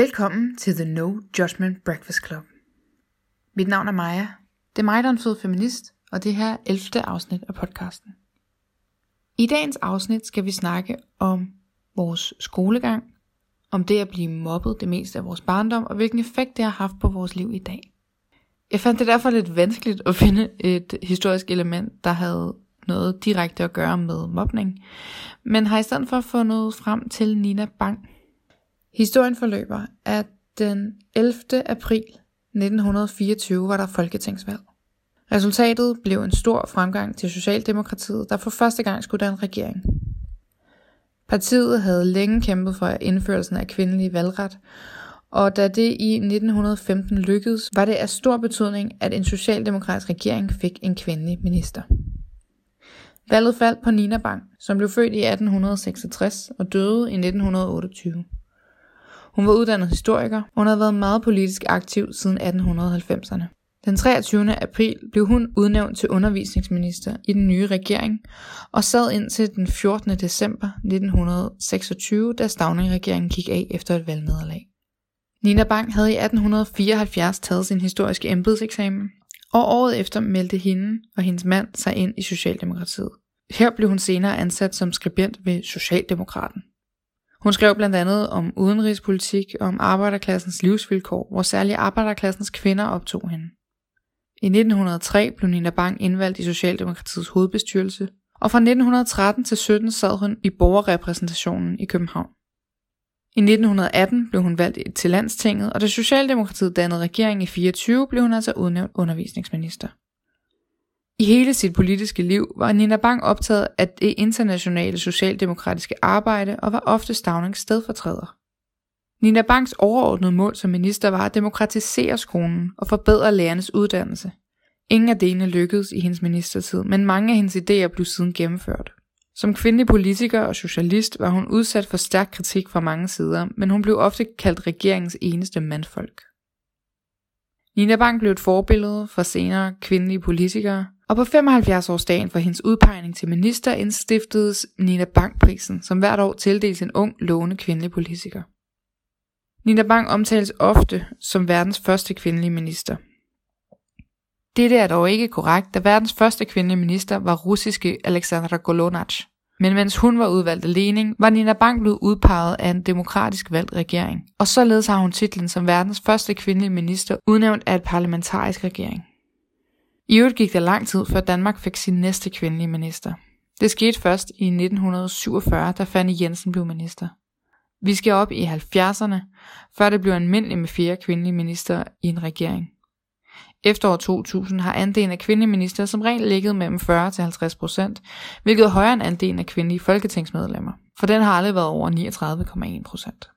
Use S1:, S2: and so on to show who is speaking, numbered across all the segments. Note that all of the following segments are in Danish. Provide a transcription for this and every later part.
S1: Velkommen til The No Judgment Breakfast Club. Mit navn er Maja. Det er mig, der er en fed feminist, og det her er 11. afsnit af podcasten. I dagens afsnit skal vi snakke om vores skolegang, om det at blive mobbet det meste af vores barndom, og hvilken effekt det har haft på vores liv i dag. Jeg fandt det derfor lidt vanskeligt at finde et historisk element, der havde noget direkte at gøre med mobning, men har i stedet for fundet frem til Nina Bang. Historien forløber, at den 11. april 1924 var der folketingsvalg. Resultatet blev en stor fremgang til Socialdemokratiet, der for første gang skulle danne regering. Partiet havde længe kæmpet for indførelsen af kvindelig valgret, og da det i 1915 lykkedes, var det af stor betydning, at en socialdemokratisk regering fik en kvindelig minister. Valget faldt på Nina Bang, som blev født i 1866 og døde i 1928. Hun var uddannet historiker, og hun havde været meget politisk aktiv siden 1890'erne. Den 23. april blev hun udnævnt til undervisningsminister i den nye regering, og sad indtil den 14. december 1926, da Stavning-regeringen gik af efter et valgnederlag. Nina Bang havde i 1874 taget sin historiske embedseksamen, og året efter meldte hende og hendes mand sig ind i Socialdemokratiet. Her blev hun senere ansat som skribent ved Socialdemokraten. Hun skrev blandt andet om udenrigspolitik og om arbejderklassens livsvilkår, hvor særligt arbejderklassens kvinder optog hende. I 1903 blev Nina Bang indvalgt i Socialdemokratiets hovedbestyrelse, og fra 1913 til 17 sad hun i borgerrepræsentationen i København. I 1918 blev hun valgt til landstinget, og da Socialdemokratiet dannede regering i 24, blev hun altså udnævnt undervisningsminister. I hele sit politiske liv var Nina Bang optaget af det internationale socialdemokratiske arbejde og var ofte Stavnings stedfortræder. Nina Bangs overordnede mål som minister var at demokratisere skolen og forbedre lærernes uddannelse. Ingen af delene lykkedes i hendes ministertid, men mange af hendes idéer blev siden gennemført. Som kvindelig politiker og socialist var hun udsat for stærk kritik fra mange sider, men hun blev ofte kaldt regeringens eneste mandfolk. Nina Bang blev et forbillede for senere kvindelige politikere, og på 75-årsdagen for hendes udpegning til minister indstiftedes Nina Bang-prisen, som hvert år tildeles en ung, lovende kvindelig politiker. Nina Bang omtales ofte som verdens første kvindelige minister. Dette er dog ikke korrekt, da verdens første kvindelige minister var russiske Alexandra Golonach. Men mens hun var udvalgt af Lenin, var Nina Bang blevet udpeget af en demokratisk valgt regering. Og således har hun titlen som verdens første kvindelige minister udnævnt af et parlamentarisk regering. I øvrigt gik der lang tid, før Danmark fik sin næste kvindelige minister. Det skete først i 1947, da Fanny Jensen blev minister. Vi skal op i 70'erne, før det blev almindeligt med fire kvindelige minister i en regering. Efter år 2000 har andelen af kvindelige minister som regel ligget mellem 40 til 50 procent, hvilket er højere end andelen af kvindelige folketingsmedlemmer, for den har aldrig været over 39,1 procent.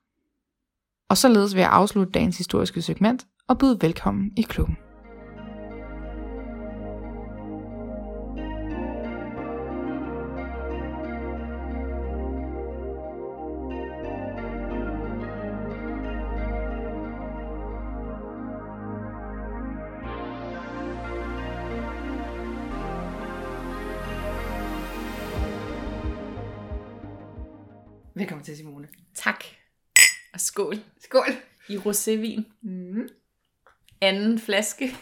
S1: Og således vil jeg afslutte dagens historiske segment og byde velkommen i klubben.
S2: Tak. Og skål.
S1: Skål!
S2: I rosévin.
S1: Mm.
S2: Anden flaske.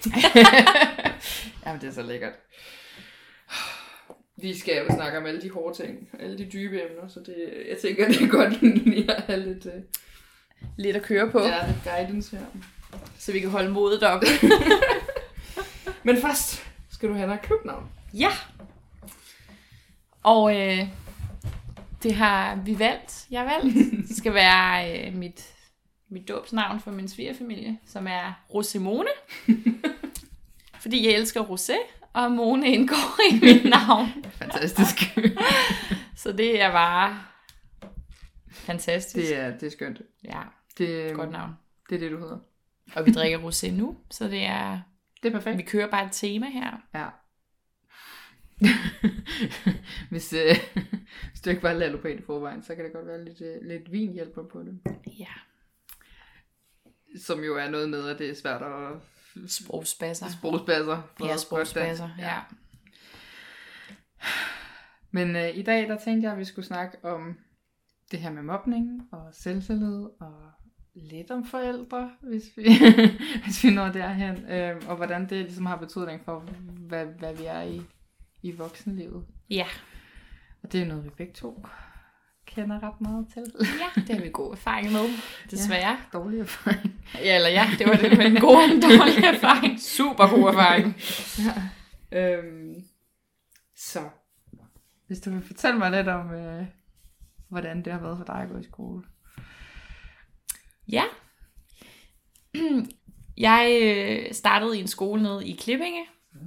S1: Jamen, det er så lækkert. Vi skal jo snakke om alle de hårde ting, alle de dybe emner, så det, jeg tænker, det er godt lige at have lidt, uh,
S2: Lidt at køre på,
S1: ja, lidt guidance her.
S2: så vi kan holde modet oppe.
S1: Men først skal du have dig klubnavn.
S2: ja. Og øh, det har vi valgt. Jeg har valgt. Det skal være øh, mit, mit dåbsnavn for min svigerfamilie, som er Rosemone. Fordi jeg elsker rosé, og Mone indgår i mit navn.
S1: Fantastisk.
S2: Så det er bare fantastisk.
S1: det, er, det er skønt.
S2: Ja,
S1: Det,
S2: godt navn.
S1: det er det, du hedder.
S2: Og vi drikker rosé nu, så det er,
S1: Det er perfekt.
S2: vi kører bare et tema her.
S1: Ja. hvis, øh, hvis du ikke var lalopæn i forvejen, så kan det godt være lidt, øh, lidt vin hjælper på det.
S2: Ja.
S1: Som jo er noget med, at det er svært at
S2: sprogspasser.
S1: på
S2: Ja,
S1: godt
S2: sprogspasser,
S1: dansk.
S2: ja.
S1: Men øh, i dag, der tænkte jeg, at vi skulle snakke om det her med mobning og selvtillid og lidt om forældre, hvis vi, hvis vi når derhen, øh, og hvordan det ligesom har betydning for, hvad, hvad vi er i, i voksenlivet.
S2: Ja.
S1: Og det er noget, vi begge to kender ret meget til.
S2: Ja, det har vi god erfaring med, desværre. Ja.
S1: Dårlig erfaring.
S2: Ja, eller ja, det var det med en god og en dårlig erfaring. Super god erfaring.
S1: Ja. Øhm, så, hvis du vil fortælle mig lidt om, øh, hvordan det har været for dig at gå i skole.
S2: Ja. Jeg øh, startede i en skole nede i Klippinge,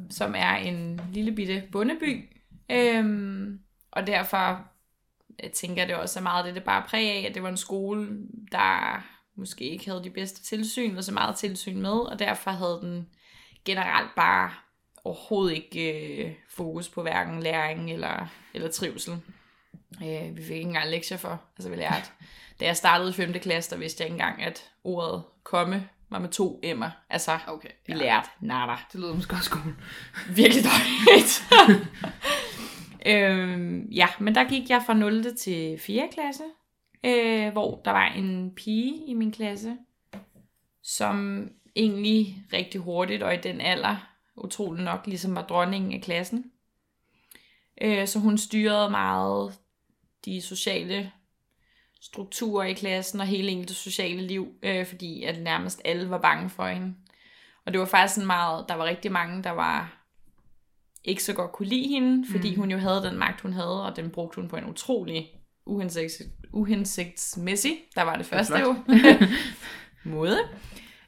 S2: som er en lille bitte bondeby. Øhm, og derfor jeg tænker jeg, det også er meget det, det bare præg af, at det var en skole, der måske ikke havde de bedste tilsyn, og så meget tilsyn med, og derfor havde den generelt bare overhovedet ikke øh, fokus på hverken læring eller, eller trivsel. Øh, vi fik ikke engang lektier for, altså vi lærte. Da jeg startede i 5. klasse, der vidste jeg ikke engang, at ordet komme var med to M'er. Altså,
S1: Okay,
S2: vi lærte nada.
S1: Det lyder måske også skole.
S2: Virkelig dårligt. øhm, ja, men der gik jeg fra 0. til 4. klasse, øh, hvor der var en pige i min klasse, som egentlig rigtig hurtigt og i den alder, utrolig nok, ligesom var dronningen af klassen. Øh, så hun styrede meget de sociale strukturer i klassen og hele enkelte sociale liv, øh, fordi at nærmest alle var bange for hende. Og det var faktisk sådan meget, der var rigtig mange, der var ikke så godt kunne lide hende, fordi mm. hun jo havde den magt, hun havde, og den brugte hun på en utrolig uhensigts, uhensigtsmæssig, der var det første jo, måde.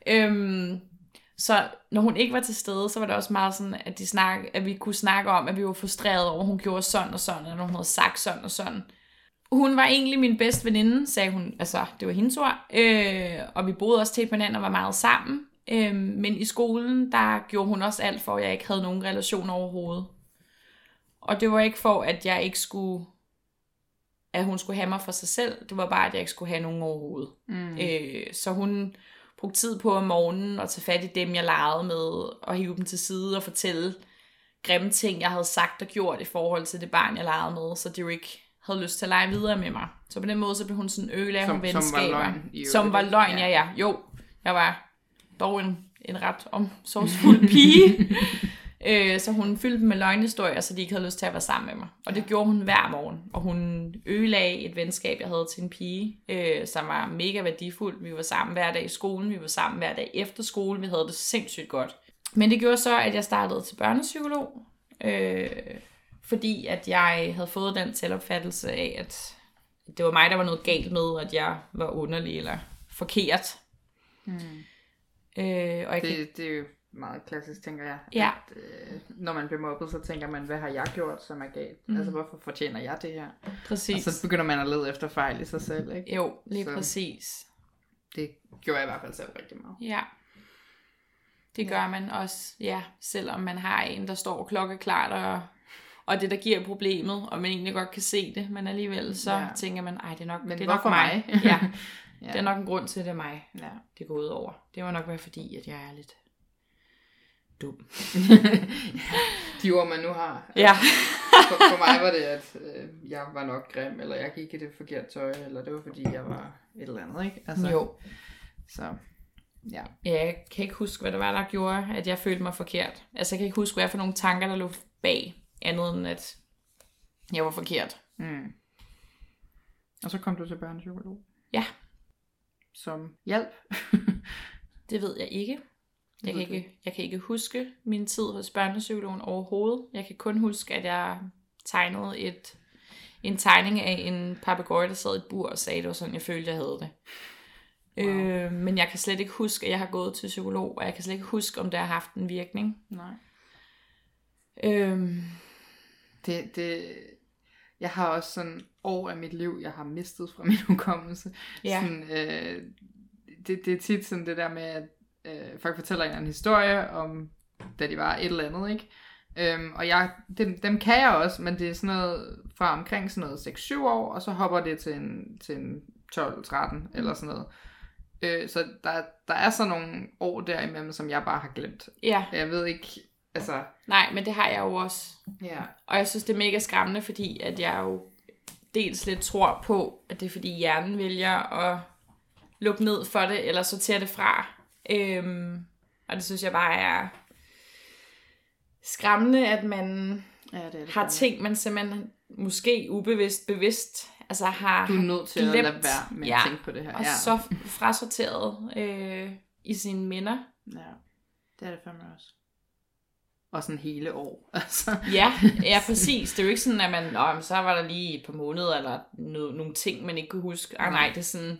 S2: Øhm, så når hun ikke var til stede, så var det også meget sådan, at, de snak, at vi kunne snakke om, at vi var frustrerede over, at hun gjorde sådan og sådan, eller hun havde sagt sådan og sådan. Hun var egentlig min bedste veninde, sagde hun. Altså, det var hendes ord. Øh, og vi boede også til på hinanden og var meget sammen. Øh, men i skolen, der gjorde hun også alt for, at jeg ikke havde nogen relation overhovedet. Og det var ikke for, at jeg ikke skulle at hun skulle have mig for sig selv. Det var bare, at jeg ikke skulle have nogen overhovedet. Mm. Øh, så hun brugte tid på om morgenen at tage fat i dem, jeg legede med, og hive dem til side og fortælle grimme ting, jeg havde sagt og gjort i forhold til det barn, jeg legede med, så det jo ikke havde lyst til at lege videre med mig. Så på den måde, så blev hun sådan
S1: Som-
S2: hun
S1: som var
S2: venskaber.
S1: løgn i
S2: Som var løgn,
S1: Ja.
S2: ja, ja. Jo, jeg var dog en, en ret omsorgsfuld pige. øh, så hun fyldte dem med løgnhistorier, så de ikke havde lyst til at være sammen med mig. Og det gjorde hun hver morgen. Og hun ødelagde et venskab, jeg havde til en pige, øh, som var mega værdifuld. Vi var sammen hver dag i skolen, vi var sammen hver dag efter skole, vi havde det sindssygt godt. Men det gjorde så, at jeg startede til børnepsykolog, øh, fordi at jeg havde fået den selvopfattelse af, at det var mig, der var noget galt med, at jeg var underlig eller forkert.
S1: Hmm.
S2: Øh, og jeg kan,
S1: Det, det er jo meget klassisk, tænker jeg.
S2: Ja.
S1: At, øh, når man bliver mobbet, så tænker man, hvad har jeg gjort, som er galt? Mm. Altså, hvorfor fortjener jeg det her?
S2: præcis.
S1: Og så begynder man at lede efter fejl i sig selv, ikke?
S2: jo, lige
S1: Så-
S2: præcis.
S1: Det gjorde jeg i hvert fald selv rigtig meget.
S2: Ja. Det gør man også, ja, selvom man har en, der står klokkeklart, og, og det, der giver problemet, og man egentlig godt kan se det, men alligevel så
S1: Ja.
S2: tænker man, ej, det er nok,
S1: Men
S2: det er nok mig.
S1: mig?
S2: ja,
S1: Ja.
S2: det er nok en grund til, at det er mig,
S1: Ja.
S2: det går ud over. Det må nok være fordi, at jeg er lidt dum.
S1: De ord, man nu har.
S2: Ja.
S1: For, for mig var det, at øh, jeg var nok grim, eller jeg gik i det forkerte tøj, eller det var fordi, jeg var et eller andet, ikke? Altså,
S2: Jo.
S1: Så, ja.
S2: Ja, jeg kan ikke huske, hvad det var, der gjorde, at jeg følte mig forkert. Altså, jeg kan ikke huske, hvad for nogle tanker, der lå bag, andet end at jeg var forkert.
S1: Mm. Og så kom du til børnepsykolog.
S2: Ja.
S1: Som hjælp.
S2: Det ved jeg ikke. Jeg kan ikke, jeg kan ikke huske min tid hos børnepsykologen overhovedet. Jeg kan kun huske, at jeg tegnede et, en tegning af en papegøje, der sad i et bur og sagde, at det var sådan, jeg følte, jeg havde det.
S1: Wow.
S2: Øh, men jeg kan slet ikke huske, at jeg har gået til psykolog, og jeg kan slet ikke huske, om det har haft en virkning.
S1: Nej.
S2: Øh,
S1: Det, det, jeg har også sådan år af mit liv, jeg har mistet fra min hukommelse.
S2: Ja.
S1: Sådan, øh, det, det er tit sådan det der med, at øh, folk fortæller en anden historie om, da de var et eller andet, ikke? Øhm, og jeg, dem, dem kan jeg også, men det er sådan noget fra omkring sådan noget 6-7 år, og så hopper det til en, til en 12-13 eller sådan noget. Øh, så der, der er sådan nogle år derimellem, som jeg bare har glemt.
S2: ja,
S1: Jeg ved ikke, altså...
S2: nej, men det har jeg jo også.
S1: Ja.
S2: Og jeg synes, det er mega skræmmende, fordi at jeg jo dels lidt tror på, at det er fordi hjernen vælger at lukke ned for det, eller sortere det fra. Øhm, og det synes jeg bare er skræmmende, at man
S1: Ja, det er det.
S2: har ting, man simpelthen måske ubevidst, bevidst, altså har
S1: Du er nødt til at
S2: glemt.
S1: lade være med
S2: Ja.
S1: at tænke på det her.
S2: og
S1: ja.
S2: så frasorteret øh, i sine minder.
S1: Ja, det er det fandme også. Og sådan hele år. Altså.
S2: Ja, ja, præcis. Det er jo ikke sådan, at man, Nå, så var der lige et par måneder, eller no, nogle ting, man ikke kunne huske. Ah, nej, det er sådan,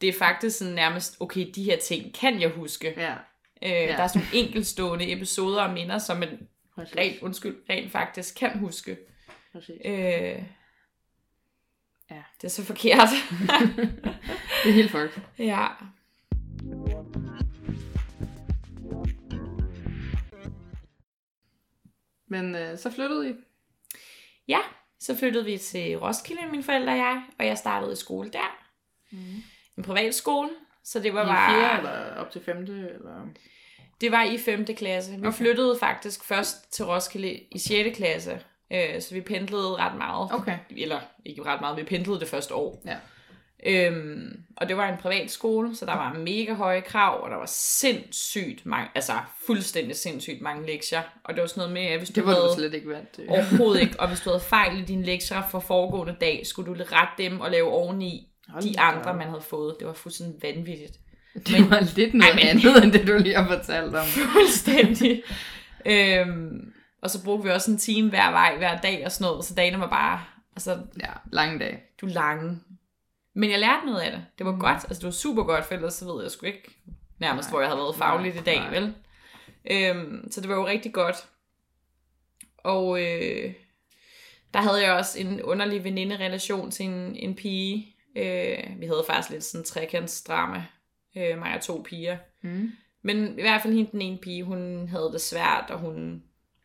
S2: det er faktisk sådan nærmest, okay, de her ting kan jeg huske.
S1: Ja,
S2: Øh, Der er sådan nogle enkeltstående episoder og minder, som man
S1: præcis.
S2: rent, undskyld, rent faktisk kan huske.
S1: præcis.
S2: Øh,
S1: Ja.
S2: Det er så forkert.
S1: Det er helt fucked.
S2: ja.
S1: Men øh, så flyttede I.
S2: ja, så flyttede vi til Roskilde, mine forældre og jeg, og jeg startede i skole der.
S1: Mm.
S2: En privat skole, så det var
S1: I
S2: bare...
S1: fjerde eller op til femte? Eller?
S2: Det var i 5. klasse. Vi. Okay. flyttede faktisk først til Roskilde i 6. klasse, øh, så vi pendlede ret meget.
S1: Okay.
S2: Eller ikke ret meget, vi pendlede det første år.
S1: Ja.
S2: Øhm, og det var en privat skole, så der var mega høje krav, og der var sindssygt mange, altså fuldstændig sindssygt mange lektier. Og det var sådan noget med, at hvis du
S1: Det var
S2: havde...
S1: du slet ikke vant til.
S2: Overhovedet ikke. Og hvis du havde fejl i dine lektier fra foregående dag, skulle du rette dem og lave oveni
S1: Hold
S2: de andre, man havde fået. Det var fuldstændig vanvittigt.
S1: Det var lidt noget
S2: Ej, men-
S1: andet, end det du lige har fortalt om.
S2: Fuldstændig. øhm, og så brugte vi også en time hver vej, hver dag og sådan noget, så dagene var bare, altså,
S1: Ja, lange dage.
S2: du lange. Men jeg lærte noget af det. Det var
S1: Mm.
S2: godt, altså det var super godt, for ellers så ved jeg sgu ikke nærmest,
S1: Nej.
S2: hvor jeg havde været fagligt
S1: Nej,
S2: i dag,
S1: nej.
S2: vel? Øhm, så det var jo rigtig godt. Og øh, der havde jeg også en underlig veninde-relation til en, en pige. Øh, vi havde faktisk lidt sådan en trekantsdrama, øh, mig og to piger.
S1: Mm.
S2: Men i hvert fald hende den ene pige, hun havde det svært, og hun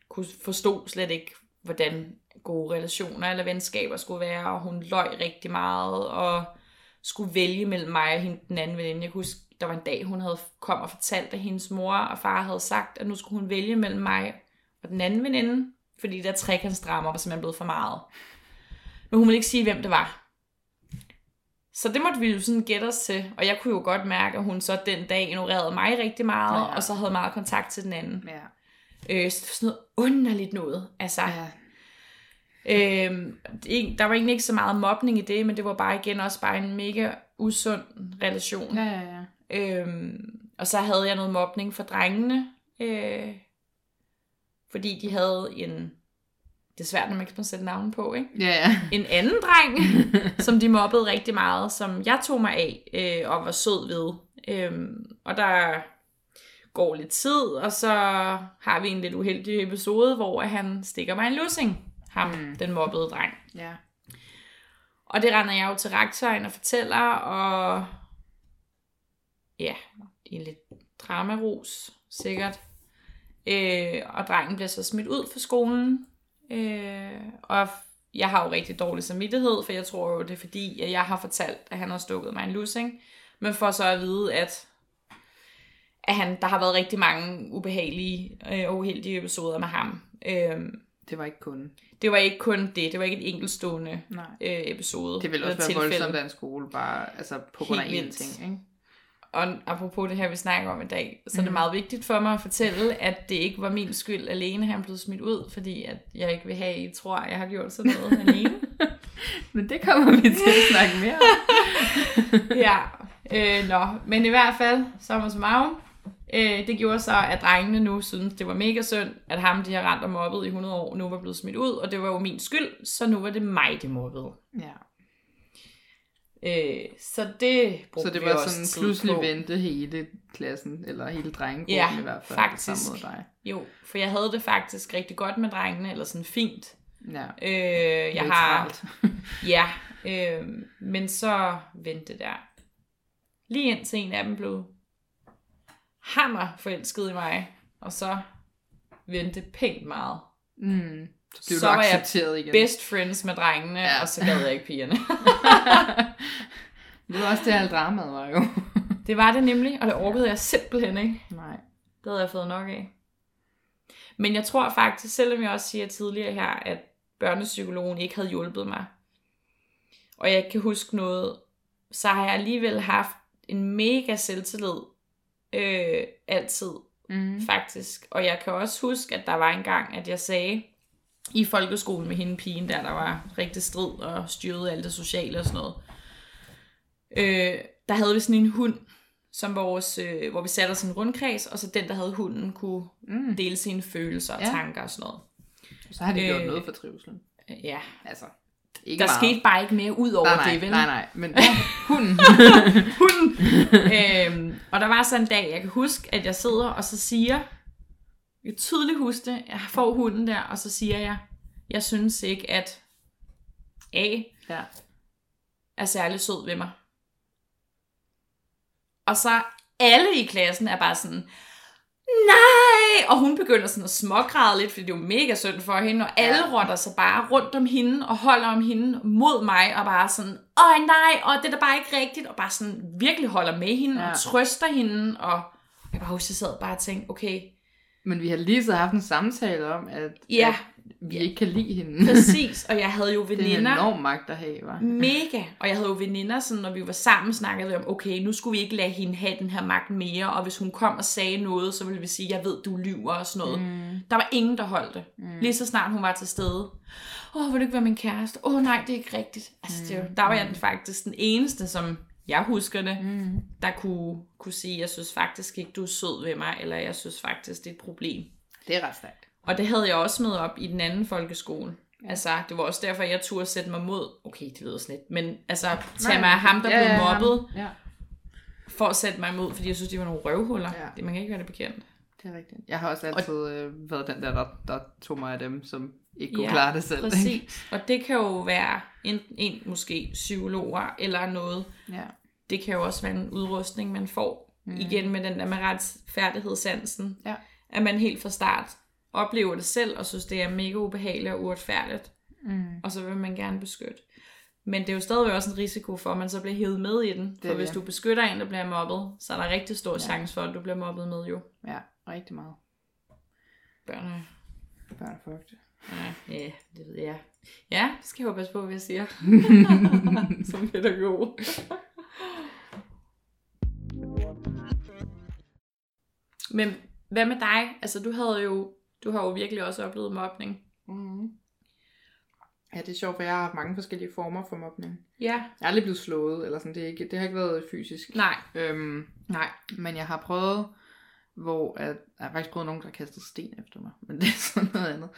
S2: kunne forstå slet ikke, hvordan gode relationer eller venskaber skulle være, og hun løj rigtig meget, og skulle vælge mellem mig og hende den anden veninde. Jeg kan huske, der var en dag, hun havde kom og fortalt, at hendes mor og far havde sagt, at nu skulle hun vælge mellem mig og den anden veninde, fordi der trekantsdrama var simpelthen blevet for meget. Men hun ville ikke sige, hvem det var. Så det måtte vi jo sådan gætte os til, og jeg kunne jo godt mærke, at hun så den dag ignorerede mig rigtig meget,
S1: ja.
S2: og så havde meget kontakt til den anden.
S1: Ja.
S2: Øh, så det var sådan noget underligt noget. Altså,
S1: ja.
S2: Øh, der var egentlig ikke så meget mobning i det, men det var bare igen også bare en mega usund relation.
S1: Ja, ja, ja.
S2: Øhm, og så havde jeg noget mobning for drengene, øh, fordi de havde en, det er svært, når man ikke må sætte navn på, ikke?
S1: Ja, ja.
S2: En anden dreng, som de mobbede rigtig meget, som jeg tog mig af øh, og var sød ved. Øhm, og der går lidt tid, og så har vi en lidt uheldig episode, hvor han stikker mig en lussing, ham,
S1: Mm.
S2: den mobbede dreng.
S1: ja.
S2: Og det render jeg jo til rektoren og fortæller, og ja, det er lidt dramaros, sikkert. Øh, og drengen bliver så smidt ud fra skolen. Øh, og jeg har jo rigtig dårlig samvittighed, for jeg tror jo, det er fordi, at jeg har fortalt, at han har stukket mig en lussing. Men for så at vide, at, at han, der har været rigtig mange ubehagelige øh, og uheldige episoder med ham. Øh,
S1: Det var ikke kun.
S2: det var ikke kun det, det var ikke et enkeltstående
S1: Nej.
S2: øh, episode.
S1: Det ville også være
S2: tilfælde.
S1: voldsomt af en skole, bare altså, på grund af én ting, ikke?
S2: Og apropos det her, vi snakker om i dag, så mm. er det
S1: Mhm.
S2: meget vigtigt for mig at fortælle, at det ikke var min skyld alene, han blev smidt ud, fordi at jeg ikke vil have, at I tror, at jeg har gjort sådan noget alene.
S1: Men det kommer vi til at snakke mere om.
S2: ja, øh, nå. Men i hvert fald, sommer som af, øh, det gjorde så, at drengene nu synes, det var mega synd, at ham, de har rent og mobbet i 100 år, nu var blevet smidt ud, og det var jo min skyld, så nu var det mig, de mobbede.
S1: Ja.
S2: Øh, så det brugte
S1: Så det var sådan pludselig
S2: på.
S1: vendte hele klassen, eller hele drengegruppen
S2: Ja,
S1: i hvert fald,
S2: faktisk.
S1: sammen mod dig.
S2: Jo, for jeg havde det faktisk rigtig godt med drengene, eller sådan fint.
S1: Ja.
S2: Øh, jeg har, ja, øh, men så vendte det der. Lige indtil en af dem blev hammer forelsket i mig, og så vendte pænt meget.
S1: Mm. Så blev
S2: Så
S1: du
S2: var jeg
S1: accepteret igen.
S2: Best friends med drengene,
S1: Ja.
S2: ja. og så gad jeg ikke pigerne.
S1: det var også det, alt dramaet var jo.
S2: det var det nemlig, og det orkede jeg simpelthen ikke.
S1: Nej.
S2: Det havde jeg fået nok af. Men jeg tror faktisk, selvom jeg også siger tidligere her, at børnepsykologen ikke havde hjulpet mig, og jeg ikke kan huske noget, så har jeg alligevel haft en mega selvtillid. Øh, altid,
S1: Mm.
S2: faktisk. Og jeg kan også huske, at der var en gang, at jeg sagde i folkeskolen med hende pigen der, der var rigtig strid og styrede alt det sociale og sådan noget. Øh, der havde vi sådan en hund, som vores, øh, hvor vi satte os i en rundkreds, og så den, der havde hunden, kunne
S1: Mm.
S2: dele sine følelser og
S1: Ja.
S2: tanker og sådan noget.
S1: Så har de gjort
S2: Øh,
S1: noget for trivselen.
S2: Ja,
S1: Altså, ikke
S2: der
S1: meget.
S2: skete bare ikke mere ud over
S1: nej, nej,
S2: det, vel?
S1: Nej, nej, men hunden.
S2: hunden. øhm, og der var så en dag, jeg kan huske, at jeg sidder, og så siger, jeg kan tydeligt huske det, jeg får hunden der, og så siger jeg, jeg synes ikke, at A
S1: ja.
S2: er særlig sød ved mig. Og så alle i klassen er bare sådan, nej! Og hun begynder sådan at smågræde lidt, fordi det er jo mega synd for hende, og alle
S1: Ja.
S2: rotter sig bare rundt om hende, og holder om hende mod mig, og bare sådan, åh nej, og det er da bare ikke rigtigt, og bare sådan virkelig holder med hende, ja. Og trøster hende, og jeg bare huske, jeg sad bare og tænkte, okay,
S1: Men vi har lige så haft en samtale om, at,
S2: Ja.
S1: at vi ikke kan lide hende.
S2: præcis, og jeg havde jo
S1: Det er en
S2: veninder,
S1: enorm magt at have, var.
S2: Mega. Og jeg havde jo veninder, sådan, når vi var sammen, snakkede vi om, okay, nu skulle vi ikke lade hende have den her magt mere, og hvis hun kom og sagde noget, så ville vi sige, jeg ved, du lyver og sådan noget. Mm. Der var ingen, der holdt det. Mm. Lige så snart hun var til stede. Åh, vil du ikke være min kæreste? Åh, nej, det er ikke rigtigt. Altså, det, var- der var jeg den faktisk den eneste, som jeg husker det, mm. der kunne, kunne sige, jeg synes faktisk ikke, du er sød ved mig, eller jeg synes faktisk, det er et problem.
S1: Det er ret stærkt.
S2: Og det havde jeg også med op i den anden folkeskole. Altså, det var også derfor, jeg turde sætte mig mod, okay, det lyder sådan lidt, men altså, tage mig af ham, der blev mobbet,
S1: Ja,
S2: for at sætte mig imod, fordi jeg synes, de var nogle røvhuller.
S1: Ja.
S2: Det, man kan ikke være det bekendt.
S1: det er rigtigt. Jeg har også altid øh, været den der, der, der tog mig af dem, som ikke kunne
S2: Ja,
S1: klare det selv. ikke?
S2: Præcis. Og det kan jo være en, en måske psykologer eller noget.
S1: Ja.
S2: Det kan jo også være en udrustning, man får. Mm. Igen med den der med retfærdighedssansen.
S1: Ja.
S2: At man helt fra start oplever det selv, og synes, det er mega ubehageligt og uretfærdigt.
S1: Mm.
S2: og så vil man gerne beskytte. Men det er jo stadigvæk også en risiko for, at man så bliver hævet med i den.
S1: er
S2: For hvis
S1: det.
S2: du beskytter en, der bliver mobbet, så er der rigtig stor ja. chance for, at du bliver mobbet med jo.
S1: ja, rigtig meget.
S2: Børn er...
S1: Børn er fucked.
S2: Ja, ja, det ved jeg. Ja, det skal jeg jo passe på, hvad jeg siger. Som pædagog. Men hvad med dig? Altså, du havde jo, du har jo virkelig også oplevet mobning.
S1: Mm. Ja, det er sjovt, for jeg har haft mange forskellige former for mobning.
S2: Ja.
S1: Jeg er aldrig blevet slået, eller sådan. Det, er ikke, det har ikke været fysisk.
S2: Nej.
S1: Øhm,
S2: Nej.
S1: men jeg har prøvet, hvor at, jeg har faktisk prøvet nogen, der har kastet sten efter mig. Men det er sådan noget andet.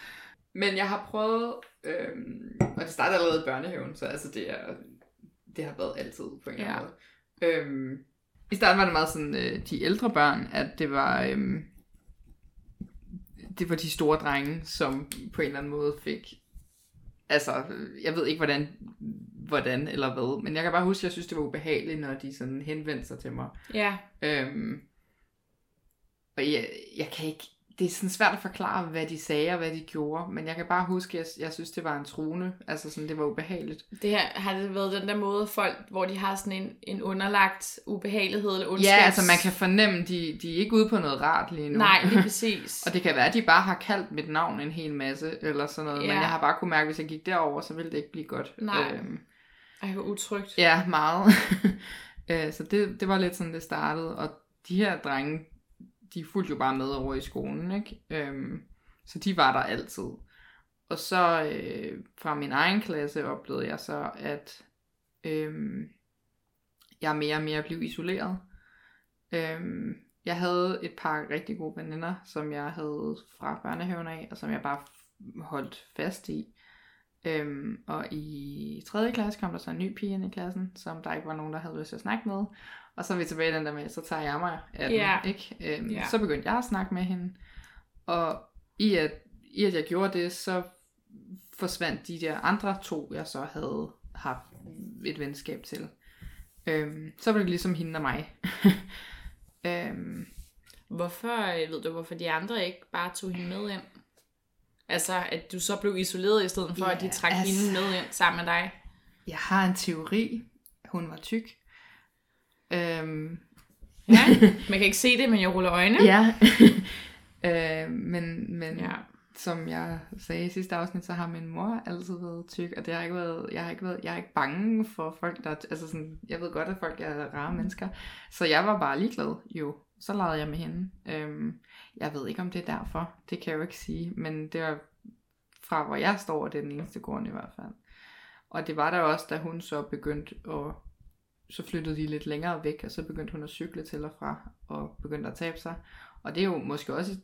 S1: Men jeg har prøvet, øhm, og det startede allerede i børnehaven, så altså det, er, det har været altid på en eller anden måde. Øhm, I starten var det meget sådan, øh, de ældre børn, at det var, øhm, det var de store drenge, som på en eller anden måde fik, altså, jeg ved ikke hvordan, hvordan eller hvad, men jeg kan bare huske, at jeg synes, det var ubehageligt, når de sådan henvendte sig til mig.
S2: Ja.
S1: Øhm, og jeg, jeg kan ikke, det er sådan svært at forklare, hvad de sagde og hvad de gjorde, men jeg kan bare huske, at jeg, jeg synes, det var en trone, altså sådan, det var ubehageligt.
S2: Det her, har det været den der måde, folk, hvor de har sådan en, en underlagt ubehagelighed eller ondskabs...
S1: Ja, altså man kan fornemme, de, de er ikke ude på noget rart lige nu.
S2: Nej, lige præcis.
S1: og det kan være, at de bare har kaldt mit navn en hel masse, eller sådan noget,
S2: Ja.
S1: men jeg har bare kunne mærke, at hvis jeg gik derover, så ville det ikke blive godt.
S2: Nej.
S1: Øhm,
S2: Ej, hvor utrygt.
S1: Ja, meget. Øh, så det, det var lidt sådan, det startede. Og de her drenge, de fulgte jo bare med over i skolen, ikke? Øhm, så de var der altid. Og så øh, fra min egen klasse oplevede jeg så, at øh, jeg mere og mere blev isoleret. Øh, jeg havde et par rigtig gode veninder, som jeg havde fra børnehaven af, og som jeg bare holdt fast i. Øhm, og i 3. klasse kom der så en ny pige ind i klassen, som der ikke var nogen, der havde lyst til at snakke med. Og så er vi tilbage i den der med, så tager jeg mig af den,
S2: Ja.
S1: ikke? Øhm,
S2: Ja.
S1: Så begyndte jeg at snakke med hende. Og i at, i at jeg gjorde det, så forsvandt de der andre to, jeg så havde haft et venskab til. Øhm, så var det ligesom hende og mig. øhm,
S2: Hvorfor, øh, ved du, hvorfor de andre ikke bare tog hende med ind? Altså, at du så blev isoleret i stedet for,
S1: Ja,
S2: at de trak
S1: altså-
S2: hende med ind sammen med dig.
S1: jeg har en teori. Hun var tyk. Øhm,
S2: Ja, man kan ikke se det, men jeg ruller øjne.
S1: Ja. øh, men men
S2: Ja.
S1: som jeg sagde i sidste afsnit, så har min mor altid været tyk, og det har ikke været, jeg har ikke været, jeg er ikke bange for folk, der, altså sådan, jeg ved godt, at folk er rare mennesker, så jeg var bare ligeglad, jo. Så legede jeg med hende. Øhm, jeg ved ikke, om det er derfor, det kan jeg jo ikke sige, men det var fra, hvor jeg står, og det er den eneste grund i hvert fald. Og det var der også, da hun så begyndte at, så flyttede de lidt længere væk, og så begyndte hun at cykle til og fra, og begyndte at tabe sig. Og det er jo måske også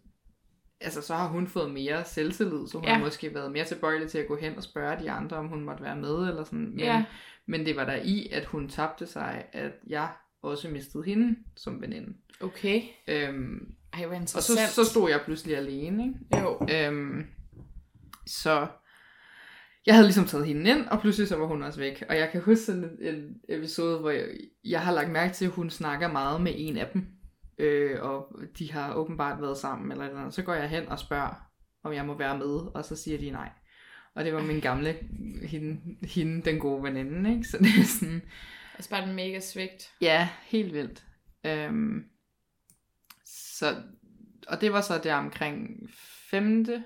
S1: altså så har hun fået mere selvtillid, så hun ja. har måske været mere tilbøjelig til at gå hen og spørge de andre, om hun måtte være med, eller sådan. Men, ja. men det var der i, at hun tabte sig, at jeg også mistede hende som veninde.
S2: Okay.
S1: Øhm,
S2: Ej, hvor
S1: og
S2: interessant.
S1: så, så stod jeg pludselig alene, ikke?
S2: Jo.
S1: Øhm, så jeg havde ligesom taget hende ind, og pludselig så var hun også væk. Og jeg kan huske sådan en, en episode, hvor jeg, jeg har lagt mærke til, at hun snakker meget med en af dem øh, og de har åbenbart været sammen, eller, eller så går jeg hen og spørger, om jeg må være med, og så siger de nej. Og det var min gamle, hende, hende den gode veninde, ikke? Så det er sådan...
S2: Altså bare den mega svigt.
S1: Ja, helt vildt. Øhm, så, og det var så der omkring femte,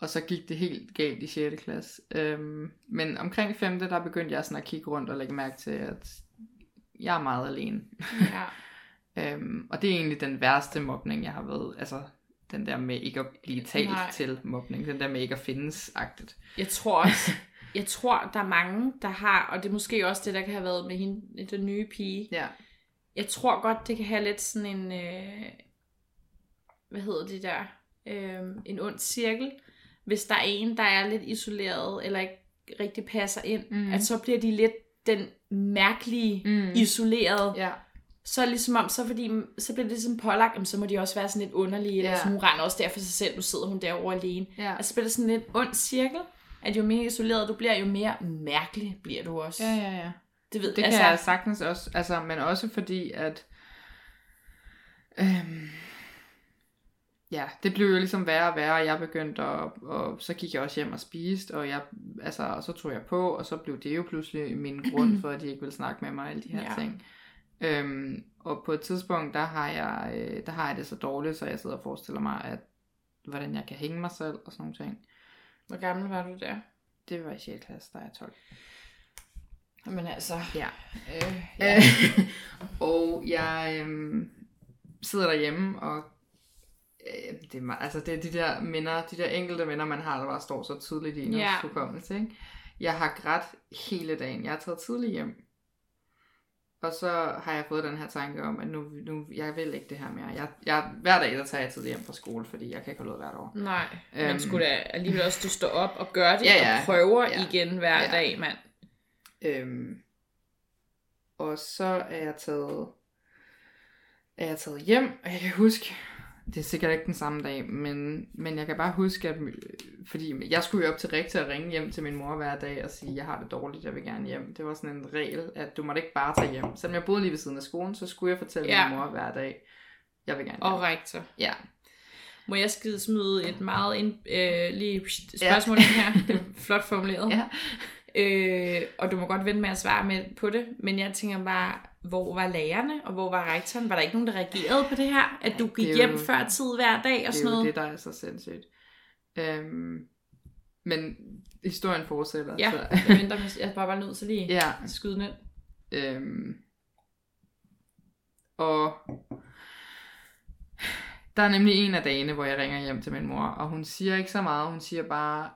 S1: og så gik det helt galt i 6. klasse. Øhm, men omkring femte, der begyndte jeg sådan at kigge rundt og lægge mærke til, at jeg er meget alene.
S2: Ja.
S1: Øhm, og det er egentlig den værste mobning, jeg har været. Altså, den der med ikke at blive talt
S2: Nej.
S1: til mobning. Den der med ikke at findes-agtigt.
S2: Jeg tror også, jeg tror, der er mange, der har, og det er måske også det, der kan have været med hende, den nye pige.
S1: Ja.
S2: Jeg tror godt, det kan have lidt sådan en, øh, hvad hedder det der, øh, en ond cirkel. Hvis der er en, der er lidt isoleret, eller ikke rigtig passer ind,
S1: Mm.
S2: at så bliver de lidt den mærkelige,
S1: Mm.
S2: isolerede.
S1: Ja.
S2: Så ligesom om, så, fordi, så bliver det ligesom pålagt, jamen, så må de også være sådan lidt underlige, eller
S1: Ja.
S2: så hun render også der for sig selv, nu sidder hun derovre alene.
S1: Ja.
S2: Altså bliver det sådan lidt ond cirkel, at jo mere isoleret du bliver, jo mere mærkelig bliver du også.
S1: Ja, ja, ja.
S2: Det ved
S1: Det
S2: altså,
S1: kan jeg sagtens også, altså, men også fordi, at øhm, ja, det blev jo ligesom værre og værre, og jeg begyndte at, og så gik jeg også hjem og spiste, og jeg, altså, og så tog jeg på, og så blev det jo pludselig min grund for, at de ikke ville snakke med mig, og alle de her
S2: Ja.
S1: ting. Øhm, og på et tidspunkt, der har, jeg, øh, der har jeg det så dårligt, så jeg sidder og forestiller mig, at hvordan jeg kan hænge mig selv, og sådan nogle ting.
S2: Hvor gammel var du der?
S1: Det var i 6. klasse, der er jeg 12.
S2: Jamen altså,
S1: Ja.
S2: øh,
S1: Ja. og jeg øhm, sidder derhjemme, og øh, det, er, meget- altså, det er de der minder, de der enkelte minder, man har, der bare står så tydeligt i ens
S2: Ja.
S1: hukommelse. Ikke? Jeg har grædt hele dagen. Jeg har taget tidligt hjem. Og så har jeg fået den her tanke om, at nu, nu jeg vil ikke det her mere. Jeg, jeg, hver dag, der tager jeg tidligt hjem fra skole, fordi jeg kan ikke holde ud hvert år.
S2: nej.
S1: Øhm.
S2: Men skulle da alligevel også du stå op og gøre det,
S1: Ja, ja.
S2: og prøver
S1: Ja.
S2: igen hver
S1: Ja.
S2: dag, mand.
S1: Øhm, og så er jeg taget er jeg taget hjem, og jeg kan huske, det er sikkert ikke den samme dag, men, men jeg kan bare huske, at fordi jeg skulle jo op til rektor og ringe hjem til min mor hver dag og sige, jeg har det dårligt, jeg vil gerne hjem. Det var sådan en regel, at du måtte ikke bare tage hjem. Selvom jeg boede lige ved siden af skolen, så skulle jeg fortælle
S2: Ja.
S1: min mor hver dag, jeg vil gerne hjem.
S2: Og rektor.
S1: Ja,
S2: Må jeg skide smide et meget ind, øh, lige spørgsmål ind her? Det er flot formuleret.
S1: ja.
S2: Øh, og du må godt vente med at svare med på det, men jeg tænker bare, hvor var lærerne, og hvor var rektoren? Var der ikke nogen, der reagerede på det her? At du gik hjem
S1: jo-
S2: før tid hver dag og
S1: Det er
S2: sådan
S1: jo
S2: noget?
S1: det, der er så sindssygt. Øhm, men historien fortsætter.
S2: Ja,
S1: Så,
S2: jeg venter, jeg er bare, nødt til lige
S1: ja,
S2: at skyde ind.
S1: Øhm, og der er nemlig en af dagene, hvor jeg ringer hjem til min mor, og hun siger ikke så meget, hun siger bare,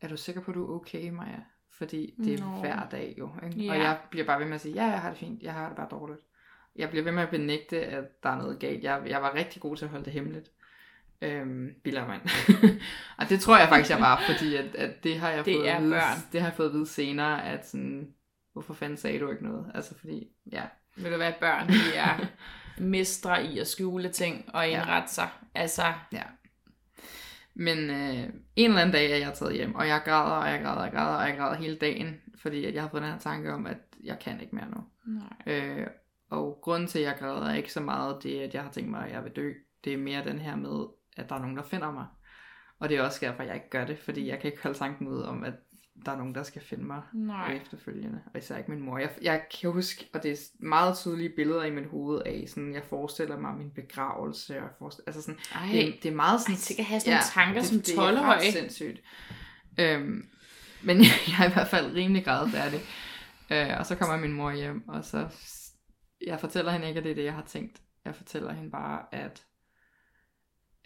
S1: er du sikker på, at du er okay, Maja? Fordi det er
S2: Nå.
S1: hver dag jo. Ikke? Og
S2: Ja.
S1: jeg bliver bare ved med at sige, ja, jeg har det fint, jeg har det bare dårligt. Jeg bliver ved med at benægte, at der er noget galt. Jeg, jeg var rigtig god til at holde det hemmeligt. Øhm, bilder ind. og det tror jeg faktisk, jeg var, fordi at, at det har jeg
S2: Det
S1: fået
S2: er
S1: at vide,
S2: børn.
S1: det har jeg fået at vide senere, at sådan, hvorfor fanden sagde du ikke noget? Altså fordi, ja.
S2: Vil det være børn, de er mestre i at skjule ting og indrette sig? Altså,
S1: Ja. Men øh, en eller anden dag er jeg taget hjem, og jeg græder, og jeg græder, og jeg græder, og jeg græder hele dagen, fordi at jeg har fået den her tanke om, at jeg kan ikke mere nu.
S2: nej.
S1: Øh, og grunden til, at jeg græder, er ikke så meget det, at jeg har tænkt mig, at jeg vil dø. Det er mere den her med, at der er nogen, der finder mig. Og det er også derfor, jeg ikke gør det, fordi jeg kan ikke holde tanken ud om, at der er nogen, der skal finde mig
S2: Nej.
S1: efterfølgende. Og især ikke min mor. Jeg, jeg kan huske, og det er meget tydelige billeder i mit hoved af, sådan, jeg forestiller mig min begravelse. Og jeg forestiller, altså sådan,
S2: Ej,
S1: det, det er meget sådan...
S2: Ej, tænk at have sådan nogle tanker som
S1: det, det er ret
S2: 12-årig.
S1: sindssygt. Øhm, men jeg er i hvert fald rimelig grædfærdig. Øh, og så kommer min mor hjem, og så... Jeg fortæller hende ikke, at det er det, jeg har tænkt. Jeg fortæller hende bare, at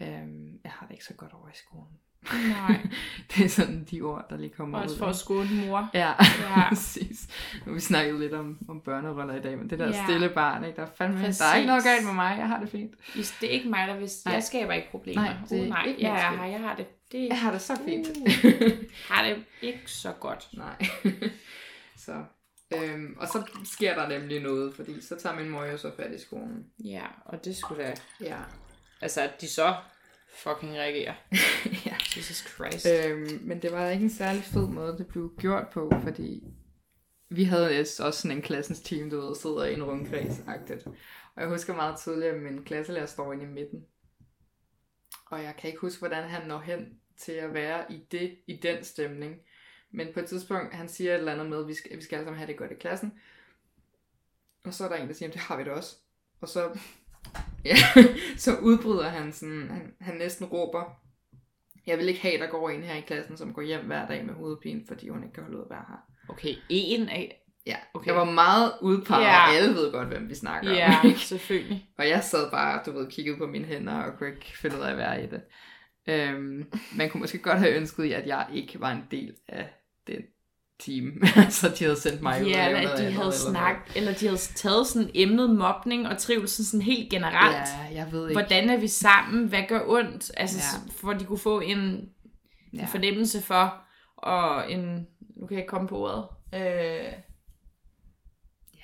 S1: øhm, jeg har det ikke så godt over i skolen.
S2: Nej.
S1: det er sådan de ord, der lige kommer
S2: Også
S1: ud.
S2: for at skåne mor.
S1: Ja,
S2: Ja.
S1: præcis. Nu vi snakket lidt om, om børneroller i dag, men det der
S2: Ja.
S1: stille barn, ikke? Der, er fandme,
S2: Præcis.
S1: der er ikke noget galt med mig, jeg har det fint.
S2: Det er ikke mig, der hvis
S1: Nej.
S2: Jeg skaber ikke problemer.
S1: Nej, det er
S2: uh, nej.
S1: ikke
S2: ja, jeg har, jeg har det. Det
S1: Jeg har det så fint.
S2: Uh. har det ikke så godt.
S1: Nej. så. Øhm, og så sker der nemlig noget, fordi så tager min mor jo så fat i skolen.
S2: Ja, og det skulle da...
S1: Ja.
S2: Altså, at de så fucking reagerer.
S1: ja.
S2: Jesus Christ.
S1: Øhm, men det var ikke en særlig fed måde, det blev gjort på, fordi vi havde også sådan en klassens team, du ved, sidder i en rundkreds -agtigt. Og jeg husker meget tydeligt, at min klasselærer står inde i midten. Og jeg kan ikke huske, hvordan han når hen til at være i det, i den stemning. Men på et tidspunkt, han siger et eller andet med, at vi skal, vi skal alle sammen have det godt i klassen. Og så er der en, der siger, det har vi da også. Og så, ja, så udbryder han sådan, han, han næsten råber, jeg vil ikke have, der går en her i klassen, som går hjem hver dag med hovedpine, fordi hun ikke kan holde ud at være her.
S2: Okay, en af...
S1: Ja,
S2: Okay.
S1: jeg var meget udpeget,
S2: Ja.
S1: yeah. og alle ved godt, hvem vi snakker
S2: Ja,
S1: om. ikke?
S2: selvfølgelig.
S1: Og jeg sad bare, du ved, kiggede på mine hænder og kunne ikke finde ud af at være i det. Øhm, man kunne måske godt have ønsket, at jeg ikke var en del af den team. så de havde sendt mig ud
S2: Ja, eller at de havde
S1: eller
S2: snakket, eller de havde taget sådan emnet mobning og trivsel sådan helt generelt.
S1: Ja, jeg ved ikke.
S2: Hvordan er vi sammen? Hvad gør ondt? Altså,
S1: Ja.
S2: for de kunne få en, en
S1: ja.
S2: fornemmelse for, og en, nu kan jeg ikke komme på ordet, øh,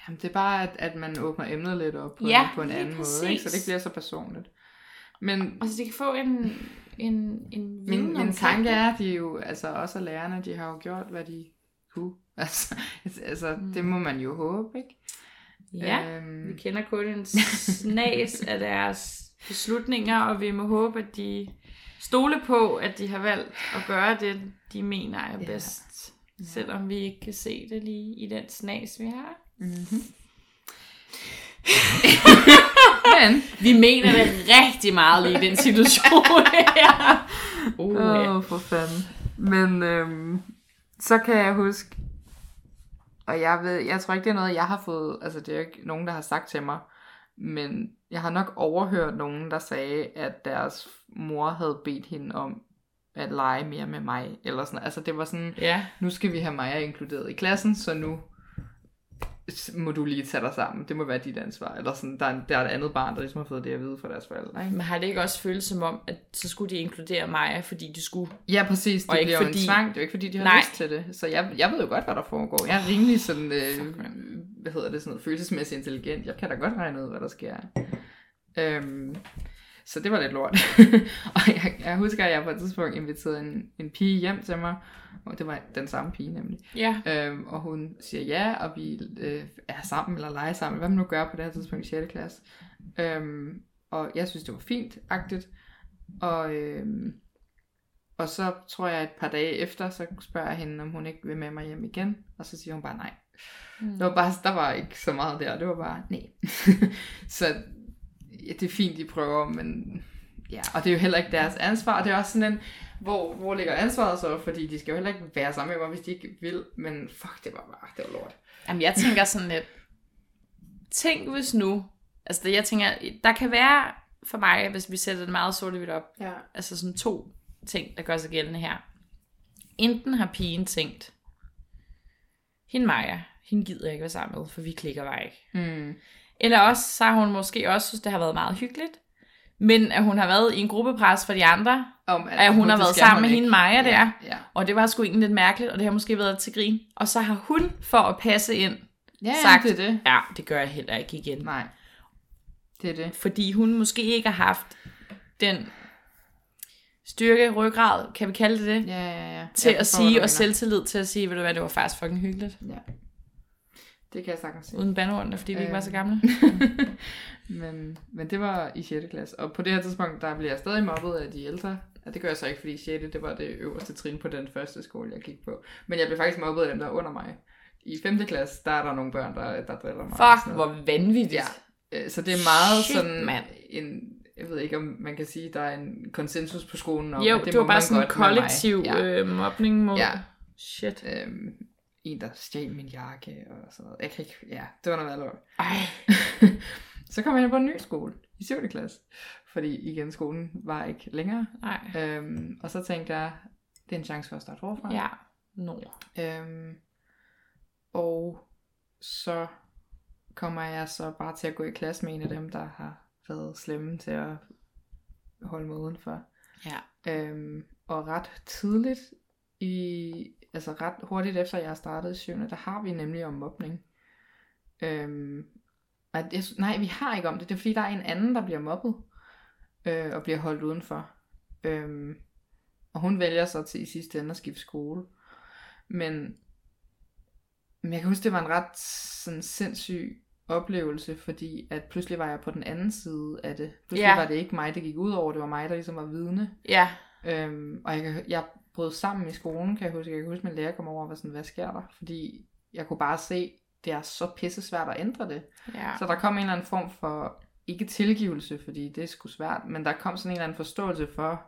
S1: Jamen, det er bare, at, at man åbner emnet lidt op på,
S2: Ja,
S1: på en anden måde, ikke? så det
S2: præcis.
S1: ikke bliver så personligt. Men
S2: og så de kan få en, en, en viden
S1: min, min tanke er, at de jo, altså også lærerne, de har jo gjort, hvad de kunne. Altså, altså
S2: Mm.
S1: det må man jo håbe, ikke?
S2: Ja,
S1: Øhm,
S2: vi kender kun en snas af deres beslutninger, og vi må håbe, at de stole på, at de har valgt at gøre det, de mener er
S1: Ja.
S2: bedst. Selvom vi ikke kan se det lige i den snas, vi har.
S1: Mm-hmm. Men,
S2: Vi mener det rigtig meget lige i den situation her. Uh,
S1: åh,
S2: ja.
S1: oh, for fanden. Men øhm, så kan jeg huske, og jeg ved, jeg tror ikke, det er noget, jeg har fået, altså det er jo ikke nogen, der har sagt til mig, men jeg har nok overhørt nogen, der sagde, at deres mor havde bedt hende om at lege mere med mig, eller sådan Altså det var sådan,
S2: ja.
S1: nu skal vi have Maja inkluderet i klassen, så nu må du lige tage dig sammen. Det må være dit ansvar. Eller sådan, der er, der er et andet barn, der ligesom har fået det at vide fra deres forældre. Ikke?
S2: Men har det ikke også føles som om, at så skulle de inkludere Maja, fordi de skulle...
S1: Ja, præcis. Det
S2: Og ikke
S1: bliver jo
S2: fordi-
S1: en tvang. Det er jo ikke, fordi de har
S2: Nej.
S1: lyst til det. Så jeg, jeg ved jo godt, hvad der foregår. Jeg er rimelig sådan, øh, hvad hedder det, sådan noget, følelsesmæssigt intelligent. Jeg kan da godt regne ud, hvad der sker. Øhm, så det var lidt lort. og jeg, jeg husker, at jeg på et tidspunkt inviterede en, en pige hjem til mig. Og det var den samme pige nemlig.
S2: Ja.
S1: Øhm, og hun siger ja, og vi øh, er sammen eller leger sammen, hvad man nu gør på det her tidspunkt i 6. klasse. Øhm, og jeg synes, det var fint, agtigt. Og, øhm, og så tror jeg et par dage efter, så spørger jeg hende, om hun ikke vil med mig hjem igen. Og så siger hun bare nej.
S2: Mm.
S1: Det var bare, der var ikke så meget der, det var bare nej. så ja, det er fint, de prøver, men ja, og det er jo heller ikke deres ansvar. Det er også sådan en, hvor, hvor ligger ansvaret så? Fordi de skal jo heller ikke være sammen med mig, hvis de ikke vil. Men fuck, det var bare, det var lort.
S2: Jamen, jeg tænker sådan lidt... Tænk hvis nu... Altså, jeg tænker, der kan være for mig, hvis vi sætter det meget sort op,
S1: Ja.
S2: altså sådan to ting, der gør sig gældende her. Enten har pigen tænkt, hende Maja, hende gider jeg ikke være sammen med, for vi klikker bare ikke.
S1: Mm.
S2: Eller også, så har hun måske også synes, det har været meget hyggeligt, men at hun har været i en gruppepres for de andre,
S1: Om,
S2: at hun har været sammen med
S1: ikke.
S2: hende Maja der,
S1: Ja,
S2: og det var sgu egentlig lidt mærkeligt, og det har måske været til grin. Og så har hun, for at passe ind,
S1: ja
S2: sagt-
S1: det det.
S2: ja, det gør jeg heller ikke igen.
S1: Nej, det er det.
S2: Fordi hun måske ikke har haft den styrke, ryggrad, kan vi kalde det det,
S1: Ja, ja, ja.
S2: til
S1: Jeg
S2: at sige, og selvtillid til at sige, ved du hvad, det var faktisk fucking hyggeligt.
S1: Ja. Det kan jeg sagtens se.
S2: Uden bandordene, fordi vi ikke var så
S1: Øh.
S2: gamle.
S1: men, men det var i 6. klasse. Og på det her tidspunkt, der bliver jeg stadig mobbet af de ældre Ja, det gør jeg så ikke, fordi 6. det var det øverste trin på den første skole, jeg gik på. Men jeg blev faktisk mobbet af dem, der er under mig. I 5. klasse, der er der nogle børn, der, der driller mig.
S2: Fuck, hvor vanvittigt.
S1: Ja, øh, så det er meget
S2: Shit,
S1: sådan
S2: mand.
S1: en, jeg ved ikke, om man kan sige, der er en konsensus på skolen om,
S2: Jo, det,
S1: må
S2: var bare
S1: man
S2: sådan en kollektiv øh, mobning mod...
S1: Ja.
S2: Shit.
S1: Øhm, en, der stjal min jakke og sådan noget. Jeg kan ikke, ja, det var noget værd lort. Så kom jeg ind på en ny skole i 7. klasse, fordi igen, skolen var ikke længere.
S2: Nej.
S1: Øhm, og så tænkte jeg, det er en chance for at starte forfra.
S2: Ja. No.
S1: Øhm, og så kommer jeg så bare til at gå i klasse med en af dem, der har været slemme til at holde mig udenfor.
S2: Ja.
S1: Øhm, og ret tidligt, i, altså ret hurtigt efter jeg startede i 7. der har vi nemlig om mobning. Øhm, at jeg, nej, vi har ikke om det. Det er fordi, der er en anden, der bliver mobbet øh, og bliver holdt udenfor. Øhm, og hun vælger så til i sidste ende at skifte skole. Men, men jeg kan huske, det var en ret sådan sindssyg oplevelse, fordi at pludselig var jeg på den anden side af det. Pludselig
S2: Ja.
S1: var det ikke mig, der gik ud over, det var mig, der ligesom var vidne.
S2: Ja.
S1: Øhm, og jeg, jeg brød sammen i skolen, kan jeg huske. Jeg kan huske, at min lærer kom over og var sådan, hvad sker der? Fordi jeg kunne bare se, det er så pisse svært at ændre det.
S2: Ja.
S1: Så der kom en eller anden form for, ikke tilgivelse, fordi det er sgu svært, men der kom sådan en eller anden forståelse for,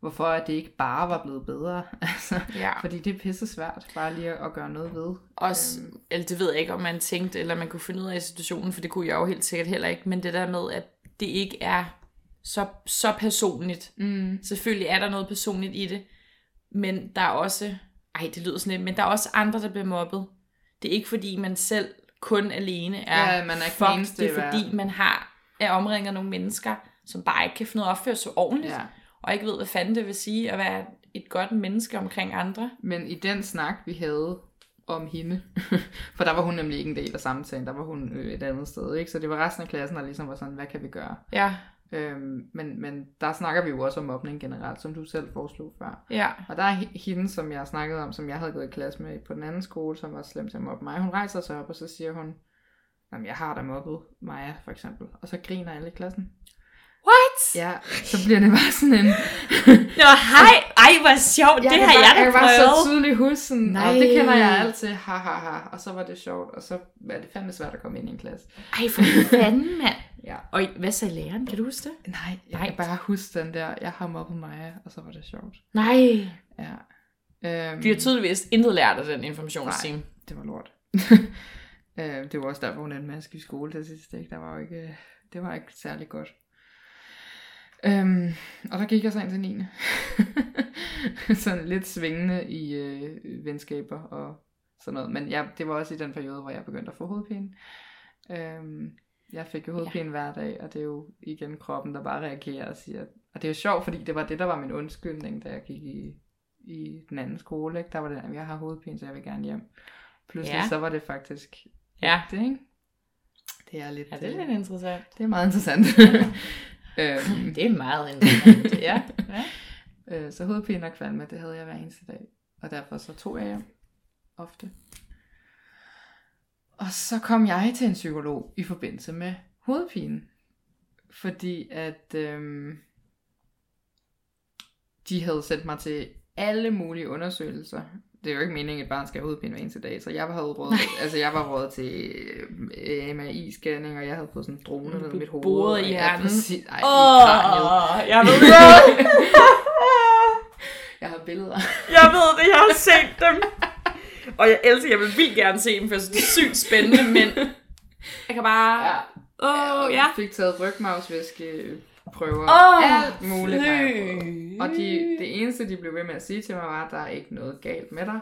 S1: hvorfor at det ikke bare var blevet bedre. altså,
S2: ja.
S1: fordi det er pisse svært bare lige at, at gøre noget ved.
S2: Også,
S1: Øhm.
S2: eller det ved jeg ikke, om man tænkte, eller man kunne finde ud af i situationen, for det kunne jeg jo helt sikkert heller ikke, men det der med, at det ikke er så, så personligt.
S1: Mm.
S2: Selvfølgelig er der noget personligt i det, men der er også, ej det lyder sådan lidt, men der er også andre, der bliver mobbet. Det er ikke fordi, man selv kun alene er
S1: Ja, man er ikke
S2: fucked.
S1: eneste
S2: det er fordi, man har er omringet af nogle mennesker, som bare ikke kan finde ud af at opføre sig ordentligt,
S1: Ja.
S2: og ikke ved, hvad fanden det vil sige at være et godt menneske omkring andre.
S1: Men i den snak, vi havde om hende, for der var hun nemlig ikke en del af samtalen, der var hun øh, et andet sted, ikke? Så det var resten af klassen, der ligesom var sådan, hvad kan vi gøre?
S2: Ja,
S1: Øhm, men, men der snakker vi jo også om mobning generelt, som du selv foreslog før.
S2: ja,
S1: Og der er he- hende, som jeg snakkede om, som jeg havde gået i klasse med på den anden skole, som var slem til at mobbe mig. Hun rejser sig op, og så siger hun, Jamen, jeg har da mobbet Maja, for eksempel. Og så griner alle i klassen.
S2: What?
S1: Ja, så bliver det bare sådan en...
S2: Nå, hej! Ej, hvor sjovt, det
S1: kan
S2: har
S1: bare,
S2: jeg da
S1: jeg kan bare så
S2: prøvet.
S1: tydeligt huske sådan,
S2: Nej.
S1: og det kender jeg altid, ha ha ha, og så var det sjovt, og så er det fandme svært at komme ind i en klasse.
S2: Ej, for fanden, mand.
S1: Ja.
S2: Og hvad sagde læreren? Kan du huske det?
S1: Nej, jeg
S2: Nej.
S1: kan bare huske den der, jeg har mobbet Maja, og så var det sjovt.
S2: Nej.
S1: Ja. Øhm,
S2: De har tydeligvis intet lært af den informationsteam.
S1: det var lort. øh, det var også derfor, hun endte med at skifte skole til sidst. Ikke? Der var jo ikke, det var ikke særlig godt. Øhm, og der gik jeg så ind til 9. sådan lidt svingende i øh, venskaber og sådan noget. Men ja, det var også i den periode, hvor jeg begyndte at få hovedpine. Øhm, jeg fik jo hovedpine ja. hver dag, og det er jo igen kroppen, der bare reagerer og siger... Og det er jo sjovt, fordi det var det, der var min undskyldning, da jeg gik i, i den anden skole. Ikke? Der var det, at jeg har hovedpine, så jeg vil gerne hjem. Pludselig
S2: Ja.
S1: så var det faktisk
S2: Ja.
S1: det, ikke? Det er lidt...
S2: Ja, det er
S1: øh,
S2: lidt interessant.
S1: det er meget interessant. øhm,
S2: Det er meget interessant, ja. ja.
S1: øh, så hovedpine og kvalme, det havde jeg hver eneste dag. Og derfor så tog jeg hjem ofte. Og så kom jeg til en psykolog i forbindelse med hovedpine. Fordi at øhm, de havde sendt mig til alle mulige undersøgelser. Det er jo ikke meningen, at et barn skal have hovedpine hver eneste dag, så jeg havde råd, altså jeg var råd til øh, MRI-scanning, og jeg havde fået sådan en drone ned mit hoved.
S2: boret i hjernen.
S1: Præcis. Ej,
S2: Åh,
S1: i
S2: jeg ved det.
S1: Jeg har billeder.
S2: Jeg ved det, jeg har set dem. Og jeg elsker, jeg vil vildt gerne se dem, for jeg synes, det er sygt spændende, men jeg kan bare...
S1: Ja.
S2: Åh, oh, ja.
S1: Jeg fik taget rygmavsvæske prøver.
S2: Åh,
S1: alt muligt. Og de, det eneste, de blev ved med at sige til mig, var, at der er ikke noget galt med dig.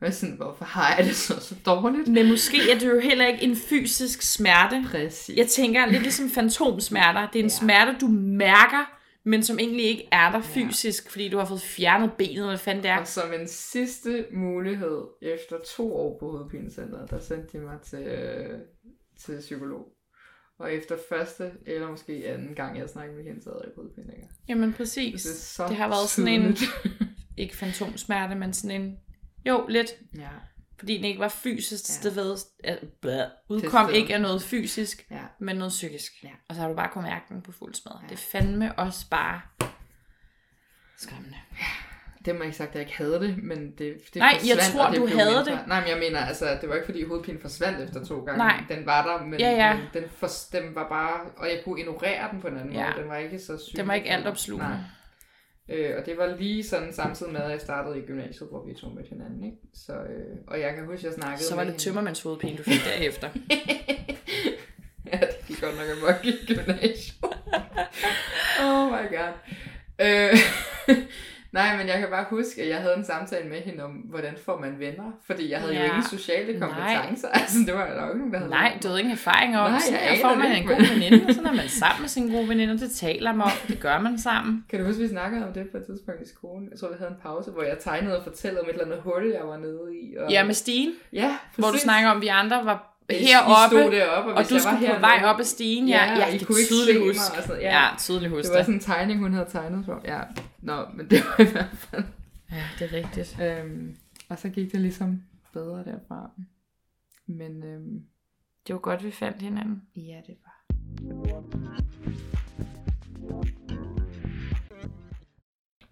S1: Og jeg er sådan, hvorfor har jeg det så, så dårligt?
S2: Men måske er det jo heller ikke en fysisk smerte.
S1: Præcis.
S2: Jeg tænker lidt ligesom fantomsmerter. Det er en
S1: Ja.
S2: smerte, du mærker, men som egentlig ikke er der fysisk, fordi du har fået fjernet benet, eller hvad fanden det er.
S1: Og som en sidste mulighed, efter to år på hovedpinecenteret, der sendte de mig til, øh, til psykolog. Og efter første, eller måske anden gang, jeg snakkede med hende, så havde jeg længere.
S2: Jamen præcis.
S1: Det, så
S2: Det har været sådan en-. Ikke fantomsmerte, men sådan en... Jo, lidt.
S1: ja,
S2: Fordi den ikke var fysisk
S1: Ja.
S2: stede. Altså, blæh, udkom
S1: stede.
S2: ikke af noget fysisk,
S1: ja.
S2: men noget psykisk.
S1: Ja.
S2: Og så har du bare kunnet mærke den på fuld smad.
S1: Ja.
S2: Det er fandme også bare Skræmmende.
S1: Det må jeg ikke sagt, at jeg ikke havde det, men det, det
S2: Nej, jeg tror,
S1: det
S2: du havde
S1: mindre.
S2: det.
S1: Nej, men jeg mener, altså, det var ikke fordi hovedpinen forsvandt efter to gange.
S2: Nej.
S1: Den var der, men,
S2: Ja, ja.
S1: men den, for, den var bare, og jeg kunne ignorere den på en anden
S2: Ja.
S1: måde. Den var ikke så syg.
S2: Det var ikke alt opslugende.
S1: Øh, og det var lige sådan samtidig med, at jeg startede i gymnasiet, hvor vi to mødte hinanden. Ikke? Så, øh, og jeg kan huske, at jeg snakkede
S2: Så var
S1: med
S2: det tømmermandshovedpine, du fik derefter.
S1: ja, det gik godt nok amok i gymnasiet. oh my god. Øh, nej, men jeg kan bare huske, at jeg havde en samtale med hende om, hvordan får man venner. Fordi jeg havde ja. jo ingen sociale
S2: Nej.
S1: kompetencer. Altså, det var der jo ikke nogen, der havde.
S2: Nej, du havde ingen erfaring om.
S1: Nej, jeg aner
S2: får man en god veninde, og så er man sammen med sine gode veninder. Det taler man om. Det gør man sammen.
S1: Kan du huske, vi snakkede om det på et tidspunkt i skolen? Jeg tror, vi havde en pause, hvor jeg tegnede og fortalte om et eller andet hul, jeg var nede i. Og...
S2: Ja, med stigen,
S1: ja
S2: hvor du
S1: præcis.
S2: snakker om, at vi andre var
S1: I
S2: heroppe,
S1: stod deroppe, og,
S2: og du
S1: jeg
S2: skulle på
S1: hernede-
S2: vej op ad stigen. Ja,
S1: Ja,
S2: ja,
S1: I
S2: jeg
S1: kunne ikke
S2: tydeligt huske.
S1: og sådan-
S2: Ja,
S1: ja.
S2: tydeligt huske
S1: Det var sådan en tegning, hun havde tegnet for. Ja, nå, men det var i hvert fald...
S2: Ja, det er rigtigt.
S1: Øhm, og så gik det ligesom bedre derfra. Men øhm,
S2: Det var godt, vi fandt hinanden.
S1: ja, det var...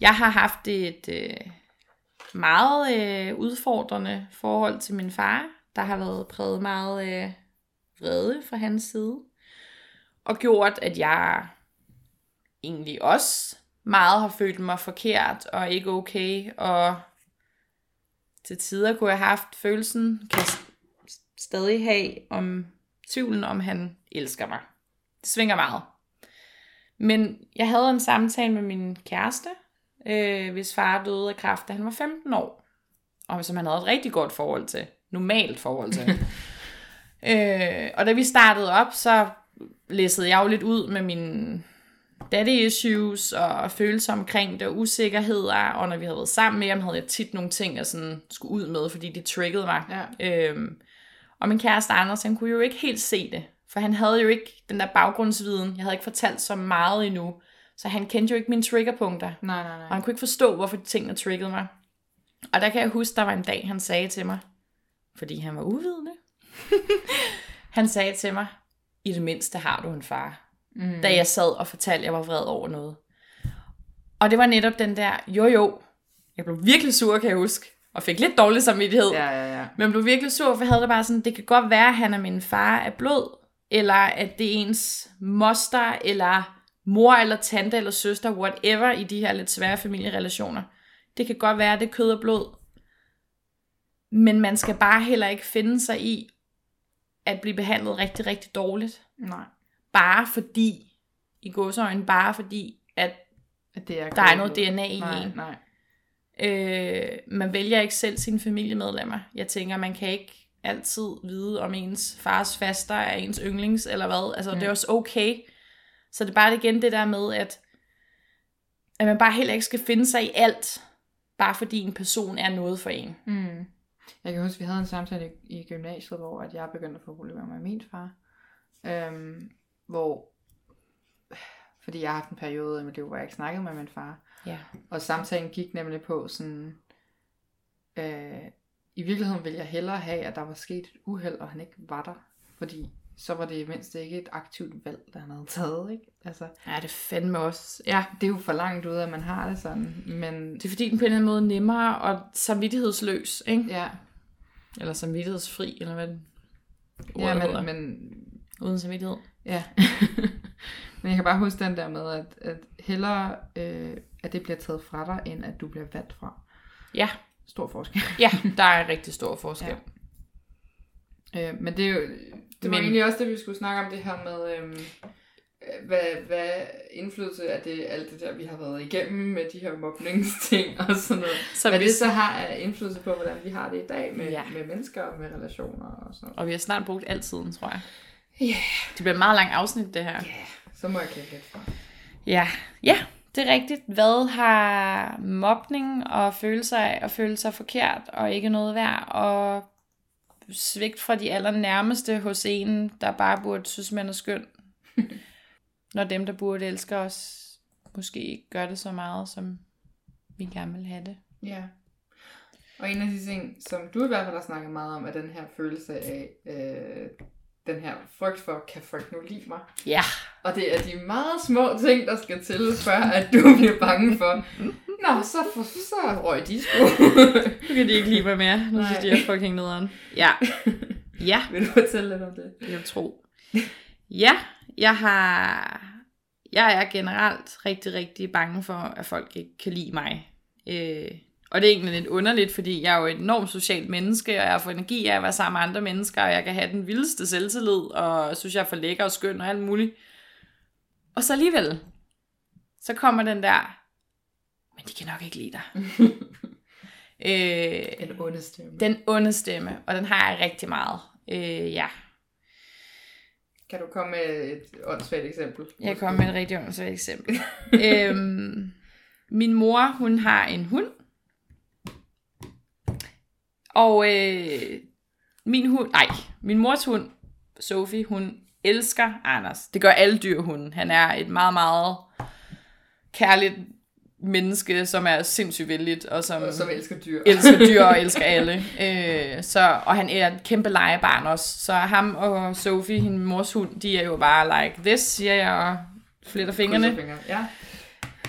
S2: Jeg har haft et øh, meget øh, udfordrende forhold til min far. Der har været præget meget øh, vrede fra hans side. Og gjort, at jeg egentlig også meget har følt mig forkert og ikke okay. Og til tider kunne jeg have haft følelsen, kan jeg stadig have om tvivlen, om han elsker mig. Det svinger meget. Men jeg havde en samtale med min kæreste, øh, hvis far døde af kræft, da han var 15 år. Og som han havde et rigtig godt forhold til. Normalt forhold til. øh, og da vi startede op, så læssede jeg jo lidt ud med mine daddy issues og følelser omkring det, og usikkerheder. Og når vi havde været sammen med ham, havde jeg tit nogle ting, jeg sådan skulle ud med, fordi det triggede mig.
S1: Ja.
S2: Øhm, og min kæreste Anders, han kunne jo ikke helt se det. For han havde jo ikke den der baggrundsviden. Jeg havde ikke fortalt så meget endnu. Så han kendte jo ikke mine triggerpunkter.
S1: Nej, nej,
S2: Og
S1: nej.
S2: han kunne ikke forstå, hvorfor tingene triggede mig. Og der kan jeg huske, der var en dag, han sagde til mig, fordi han var uvidende. han sagde til mig, i det mindste har du en far.
S1: Mm.
S2: Da jeg sad og fortalte, at jeg var vred over noget. Og det var netop den der, jo jo, jeg blev virkelig sur, kan jeg huske. Og fik lidt dårlig samvittighed.
S1: Ja, ja, ja.
S2: Men jeg blev virkelig sur, for jeg havde det bare sådan, det kan godt være, at han er min far af blod, eller at det er ens moster, eller mor, eller tante, eller søster, whatever, i de her lidt svære familierelationer. Det kan godt være, at det er kød og blod. Men man skal bare heller ikke finde sig i, at blive behandlet rigtig, rigtig dårligt.
S1: Nej.
S2: Bare fordi, i gåsøjne, bare fordi, at
S1: At det er
S2: der er noget DNA i
S1: Nej,
S2: en.
S1: nej.
S2: Øh, man vælger ikke selv sine familiemedlemmer. Jeg tænker, man kan ikke altid vide, om ens fars faster er ens yndlings, eller hvad. Altså,
S1: Ja.
S2: det er også okay. Så det er bare igen det der med, at, at man bare heller ikke skal finde sig i alt, bare fordi en person er noget for en.
S1: Mm. Jeg kan huske, vi havde en samtale i, i gymnasiet, hvor at jeg begyndte at få problemer med min far. Øhm, hvor, fordi jeg har haft en periode i mit liv, hvor jeg ikke snakkede med min far.
S2: Ja.
S1: Og samtalen gik nemlig på sådan, øh, i virkeligheden ville jeg hellere have, at der var sket et uheld, og han ikke var der. Fordi så var det i mindst ikke et aktivt valg, der han havde taget, ikke? Altså,
S2: Ja, det fandme også. Ja,
S1: det er jo for langt ud, at man har det sådan, men
S2: det er fordi, den på en eller anden måde er nemmere og samvittighedsløs, ikke?
S1: ja,
S2: Eller samvittighedsfri, eller hvad den
S1: ja
S2: hedder.
S1: men, men
S2: Uden samvittighed.
S1: Ja. Men jeg kan bare huske den der med, at, at hellere, øh, at det bliver taget fra dig, end at du bliver valgt fra.
S2: Ja,
S1: Stor forskel.
S2: ja, der er en rigtig stor forskel.
S1: Ja. Øh, men det er jo, det var
S2: Men-
S1: egentlig også det, vi skulle snakke om, det her med, øhm, øh, hvad, hvad indflydelse af det, alt det der, vi har været igennem med de her mobningsting og sådan noget.
S2: Så
S1: hvad
S2: hvis,
S1: det så har af indflydelse på, hvordan vi har det i dag med,
S2: Ja.
S1: med mennesker og med relationer og sådan noget.
S2: Og vi har snart brugt al tiden, tror jeg.
S1: Ja.
S2: Det bliver et meget langt afsnit, det her.
S1: Så må jeg klippe lidt fra.
S2: Ja, ja, det er rigtigt. Hvad har mobning og følelser af at føle sig forkert og ikke noget værd og svigt fra de allernærmeste hos en, der bare burde synes, man er skøn. Når dem, der burde elske os, måske ikke gør det så meget, som vi gerne vil have det.
S1: Ja. Og en af de ting, som du i hvert fald har snakket meget om, er den her følelse af, øh, den her frygt for, kan folk nu lide mig?
S2: Ja,
S1: Og det er de meget små ting, der skal til, før at du bliver bange for, Nå, så, for, så røg de sgu.
S2: Nu kan de ikke lide mig mere. Nu
S1: Nej.
S2: synes de, jeg er fucking nederen. Ja. Ja,
S1: Vil du fortælle lidt om det?
S2: jeg vil tro. Ja, jeg har... Jeg er generelt rigtig, rigtig bange for, at folk ikke kan lide mig. Øh, og det er egentlig lidt underligt, fordi jeg er jo et enormt socialt menneske, og jeg får energi af at være sammen med andre mennesker, og jeg kan have den vildeste selvtillid, og synes, jeg er for lækker og skøn og alt muligt. Og så alligevel, så kommer den der, men de kan nok ikke lide dig. øh,
S1: En onde stemme.
S2: den onde stemme, og den har jeg rigtig meget. Øh, ja,
S1: Kan du komme med et åndssvagt eksempel?
S2: jeg kan komme med et rigtig åndssvagt eksempel. øhm, min mor, hun har en hund. Og øh, min hund, nej, min mors hund, Sophie, hun elsker Anders. Det gør alle dyr hunden. Han er et meget, meget kærligt menneske, som er sindssygt vældigt, og som,
S1: Og som elsker dyr.
S2: elsker dyr og elsker alle. Øh, så, og han er et kæmpe legebarn også. Så ham og Sophie, hendes mors hund, de er jo bare like this, siger jeg, og fletter fingrene.
S1: Fingre. Ja.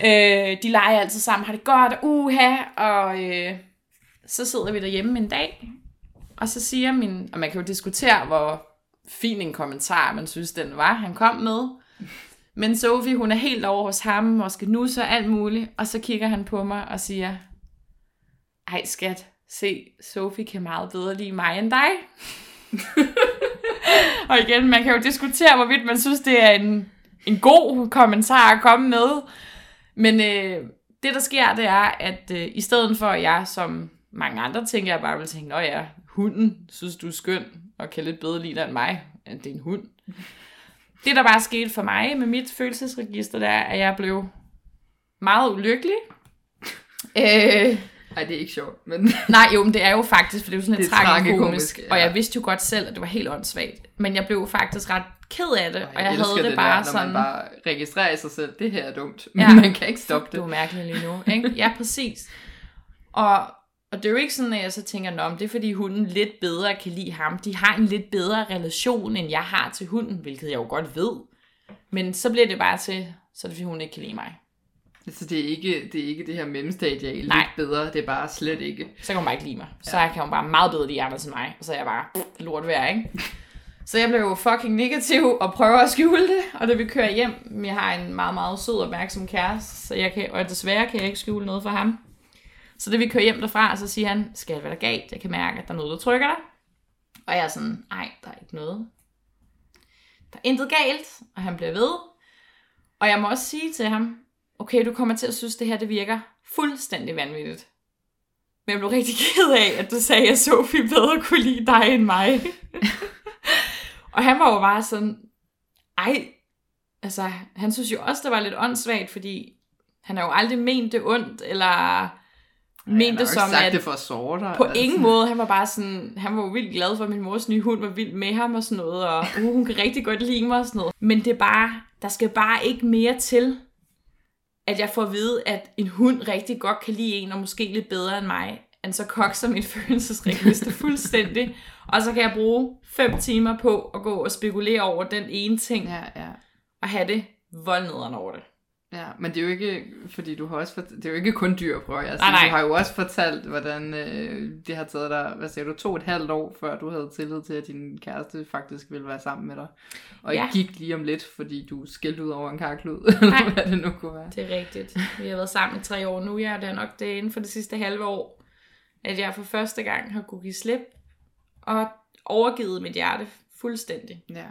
S2: Øh, de leger altid sammen, har det godt, uha, og øh, så sidder vi derhjemme en dag, og så siger min, og man kan jo diskutere, hvor fin en kommentar, man synes, den var, han kom med. Men Sofie, hun er helt over hos ham, og skal nusse og alt muligt, og så kigger han på mig og siger, ej skat, se, Sofie kan meget bedre lide mig end dig. og igen, man kan jo diskutere, hvorvidt man synes, det er en, en god kommentar at komme med. Men øh, det, der sker, det er, at øh, i stedet for, at jeg som mange andre tænker, jeg bare vil tænke, nå ja, hunden synes, du er skøn, og kan lidt bedre lide dig end mig, at det er en hund. Det, der bare skete for mig med mit følelsesregister, det er, at jeg blev meget ulykkelig. øh,
S1: Ej, det er ikke sjovt, men
S2: nej, jo, men det er jo faktisk, for det er jo sådan lidt
S1: Det er
S2: tragikomisk.
S1: ja.
S2: Og jeg vidste jo godt selv, at det var helt åndssvagt. Men jeg blev faktisk ret ked af det, og jeg,
S1: elsker
S2: havde det
S1: der,
S2: bare
S1: når
S2: sådan...
S1: man bare registrerer sig selv, det her er dumt,
S2: Ja.
S1: men man kan ikke stoppe
S2: Du er
S1: det.
S2: mærkelig lige nu, ikke? Ja, præcis. Og, og det er jo ikke sådan, at jeg så tænker, Nå, det er fordi hunden lidt bedre kan lide ham. De har en lidt bedre relation, end jeg har til hunden, hvilket jeg jo godt ved. Men så bliver det bare til, så er det fordi hun ikke kan lide mig.
S1: Så det er ikke det, er ikke det her mellemstadie, lidt
S2: Nej.
S1: bedre, det er bare slet ikke.
S2: Så kan hun bare ikke lide mig. Så kan hun bare meget bedre lide Anders end mig. Og så er jeg bare pff, lort værd, ikke? Så jeg blev jo fucking negativ og prøver at skjule det. Og da vi kører hjem, jeg har en meget, meget sød og opmærksom kæreste, så jeg kan, og desværre kan jeg ikke skjule noget for ham. Så det vi kører hjem derfra, så siger han, skal jeg være der galt? Jeg kan mærke, at der er noget, der trykker dig. Og jeg er sådan, nej, der er ikke noget. Der er intet galt, og han bliver ved. Og jeg må også sige til ham, okay, du kommer til at synes, det her det virker fuldstændig vanvittigt. Men jeg blev rigtig ked af, at du sagde, at Sofie bedre kunne lide dig end mig. og han var jo bare sådan, ej, altså, han synes jo også, det var lidt åndssvagt, fordi han har jo aldrig ment det ondt, eller ment det som,
S1: sagt
S2: at
S1: det for at såre dig.
S2: på ingen måde, han var bare sådan, han var jo vildt glad for, at min mors nye hund var vild med ham og sådan noget, og uh, hun kan rigtig godt lide mig og sådan noget. Men det er bare, der skal bare ikke mere til, at jeg får at vide, at en hund rigtig godt kan lide en, og måske lidt bedre end mig, end så kokser mit følelsesregister fuldstændig. Og så kan jeg bruge fem timer på at gå og spekulere over den ene ting,
S1: Ja, ja.
S2: og have det voldnederen over det.
S1: Ja, men det er jo ikke, fordi du har også fort- det er jo ikke kun dyr, prøver jeg at
S2: Nej,
S1: sige.
S2: nej.
S1: Du har jo også fortalt, hvordan øh, det har taget dig, hvad siger du, to og et halvt år, før du havde tillid til, at din kæreste faktisk ville være sammen med dig. Og
S2: Ja.
S1: ja. gik lige om lidt, fordi du skældte ud over en karklud, eller hvad det nu kunne være.
S2: Det er rigtigt. Vi har været sammen i tre år nu, ja, og det er nok det inden for det sidste halve år, at jeg for første gang har kunne give slip og overgivet mit hjerte fuldstændig.
S1: Ja.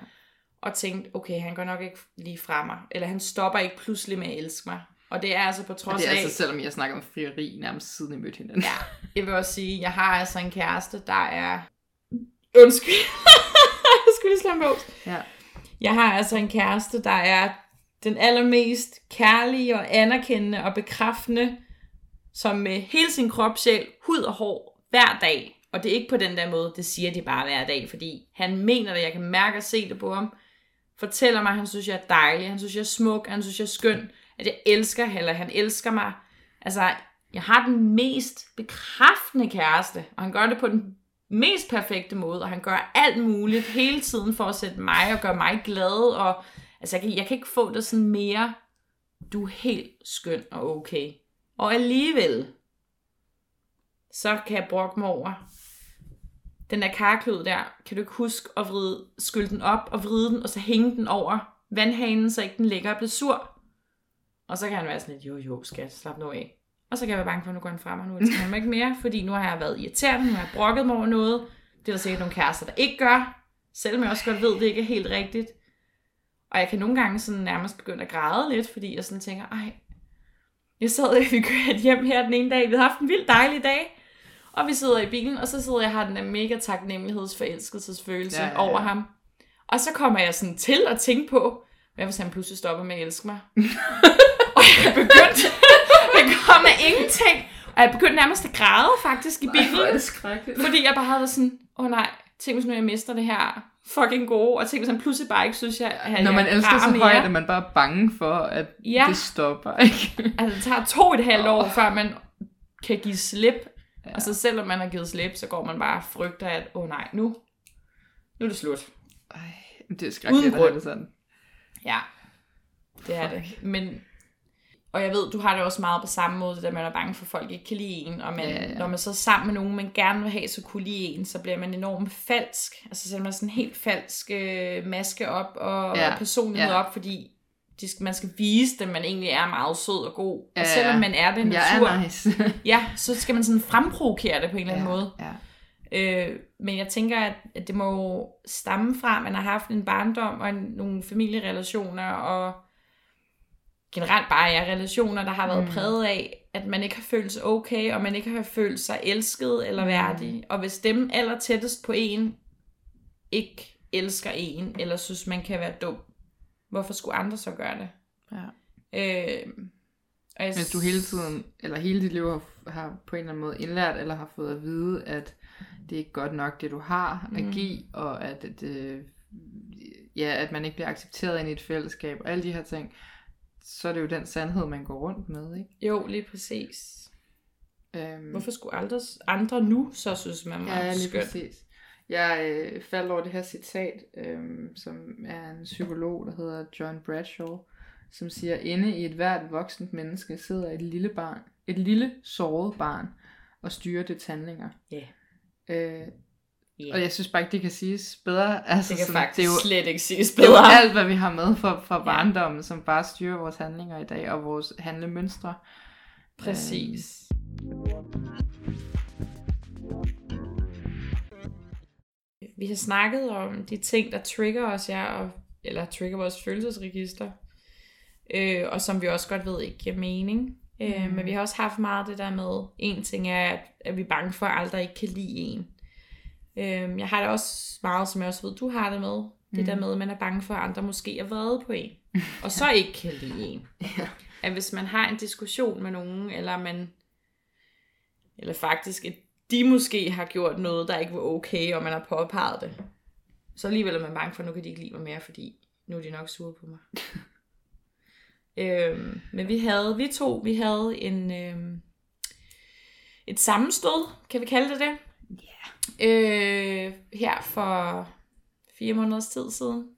S2: Og tænkt, okay, han går nok ikke lige fra mig, eller han stopper ikke pludselig med at elske mig. Og det er altså på trods
S1: det er
S2: af,
S1: altså, selvom jeg snakker om frieri nærmest siden I mødte hinanden.
S2: Ja, jeg vil også sige, jeg har altså en kæreste, der er... Undskyld. jeg skulle lige slå en.
S1: Ja.
S2: Jeg har altså en kæreste, der er den allermest kærlige og anerkendende og bekræftende, som med hele sin krop, sjæl, hud og hår, hver dag. Og det er ikke på den der måde, det siger de bare hver dag, fordi han mener det, jeg kan mærke og se det på ham. Fortæller mig, at han synes, jeg er dejlig, han synes, jeg er smuk, han synes, jeg er skøn, at jeg elsker, eller han elsker mig. Altså, jeg har den mest bekræftende kæreste, og han gør det på den mest perfekte måde, og han gør alt muligt hele tiden for at sætte mig og gøre mig glad, og altså, jeg kan, jeg kan ikke få det sådan mere, du er helt skøn og okay. Og alligevel, så kan jeg brokke mig over, den der karklud der, kan du ikke huske at vride, skylde den op og vride den, og så hænge den over vandhanen, så ikke den ligger og bliver sur. Og så kan han være sådan lidt, jo jo skat, slap nu af. Og så kan jeg være bange for, at nu går han frem, og nu elsker han mig ikke mere, fordi nu har jeg været irriterende, nu har jeg brokket mig over noget. Det er der sikkert nogle kærester, der ikke gør, selvom jeg også godt ved, at det ikke er helt rigtigt. Og jeg kan nogle gange sådan nærmest begynde at græde lidt, fordi jeg sådan tænker, ej, jeg sad, vi kørte hjem her den ene dag, vi havde haft en vild dejlig dag, og vi sidder i bilen, og så sidder jeg og har den der mega taknemmelighedsforelskelsesfølelse
S1: Ja,
S2: ja,
S1: ja,
S2: over ham. Og så kommer jeg sådan til at tænke på, hvad hvis han pludselig stopper med at elske mig? og jeg begyndte, jeg kom af ingenting, og jeg begyndte nærmest at græde faktisk i bilen.
S1: skrækkeligt.
S2: Fordi jeg bare havde sådan, åh oh, nej, tænk hvis nu jeg mister det her fucking gode, og tænk hvis han pludselig bare ikke synes, jeg, at
S1: Når man elsker så
S2: mere.
S1: højt, at man bare er bange for, at
S2: Ja.
S1: det stopper, ikke?
S2: Altså det tager to et halvt år,
S1: Åh.
S2: før man kan give slip.
S1: Ja.
S2: Og så selvom man har givet slip, så går man bare og frygter, at åh oh, nej, nu, nu er det slut.
S1: Ej, det er skrækkeligt at have det sådan.
S2: Ja, det er det. Men, og jeg ved, du har det også meget på samme måde, der man er bange for, at folk ikke kan lide en, og man,
S1: Ja, ja.
S2: når man så er sammen med nogen, man gerne vil have, så kunne lide en, så bliver man enormt falsk. Altså sætter man sådan en helt falsk øh, maske op, og
S1: Ja,
S2: ja. personlighed
S1: ja.
S2: op, fordi de skal, man skal vise, at man egentlig er meget sød og god.
S1: Ja,
S2: og selvom man er det natur,
S1: er nice.
S2: ja, så skal man sådan fremprovokere det på en eller anden
S1: ja,
S2: måde.
S1: Ja.
S2: Øh, men jeg tænker, at, at det må jo stamme fra, at man har haft en barndom og en, nogle familierelationer, og generelt bare ja, relationer, der har været
S1: Mm.
S2: mm. præget af, at man ikke har følt sig okay, og man ikke har følt sig elsket eller
S1: Mm.
S2: værdig. Og hvis dem aller tættest på en ikke elsker en, eller synes, man kan være dum, hvorfor skulle andre så gøre det?
S1: ja.
S2: Øh, og jeg,
S1: Hvis du hele tiden, eller hele dit liv har, har på en eller anden måde indlært, eller har fået at vide, at det er ikke godt nok, det du har at
S2: Mhm.
S1: give, og at, det, ja, at man ikke bliver accepteret ind i et fællesskab, og alle de her ting, så er det jo den sandhed, man går rundt med, ikke?
S2: Jo, lige præcis.
S1: Øhm,
S2: Hvorfor skulle andre, andre nu så synes, man var
S1: Ja, lige
S2: skønt?
S1: præcis. Jeg øh, faldt over det her citat, øh, som er en psykolog, der hedder John Bradshaw, som siger, inde i et hvert voksent menneske sidder et lille barn, et lille såret barn, og styrer dets handlinger.
S2: Ja.
S1: Øh,
S2: Ja.
S1: og jeg synes bare ikke, det kan siges bedre. Altså,
S2: Det kan
S1: sådan,
S2: faktisk
S1: det er jo,
S2: slet ikke siges
S1: det er jo
S2: bedre.
S1: alt, hvad vi har med fra, fra barndommen, som bare styrer vores handlinger i dag, og vores handlemønstre.
S2: Præcis. Vi har snakket om de ting, der trigger os, ja, og, eller trigger vores følelsesregister, øh, og som vi også godt ved ikke giver mening. Øh,
S1: Mm.
S2: Men vi har også haft meget det der med, en ting er, at, at vi er bange for, at andre ikke kan lide en. Øh, jeg har det også meget, som jeg også ved, du har det med. Det
S1: Mm.
S2: der med, at man er bange for, at andre måske er vrede på en, og så ikke kan lide en.
S1: Ja.
S2: At hvis man har en diskussion med nogen, eller man eller faktisk, at de måske har gjort noget, der ikke var okay, og man har påpeget det, så alligevel er man bange for, at nu kan de ikke lide mig mere, fordi nu er de nok sure på mig. øhm, men vi havde, vi to, vi havde en, øhm, et sammenstød, kan vi kalde det det? Ja. Øh, her for fire måneders tid siden,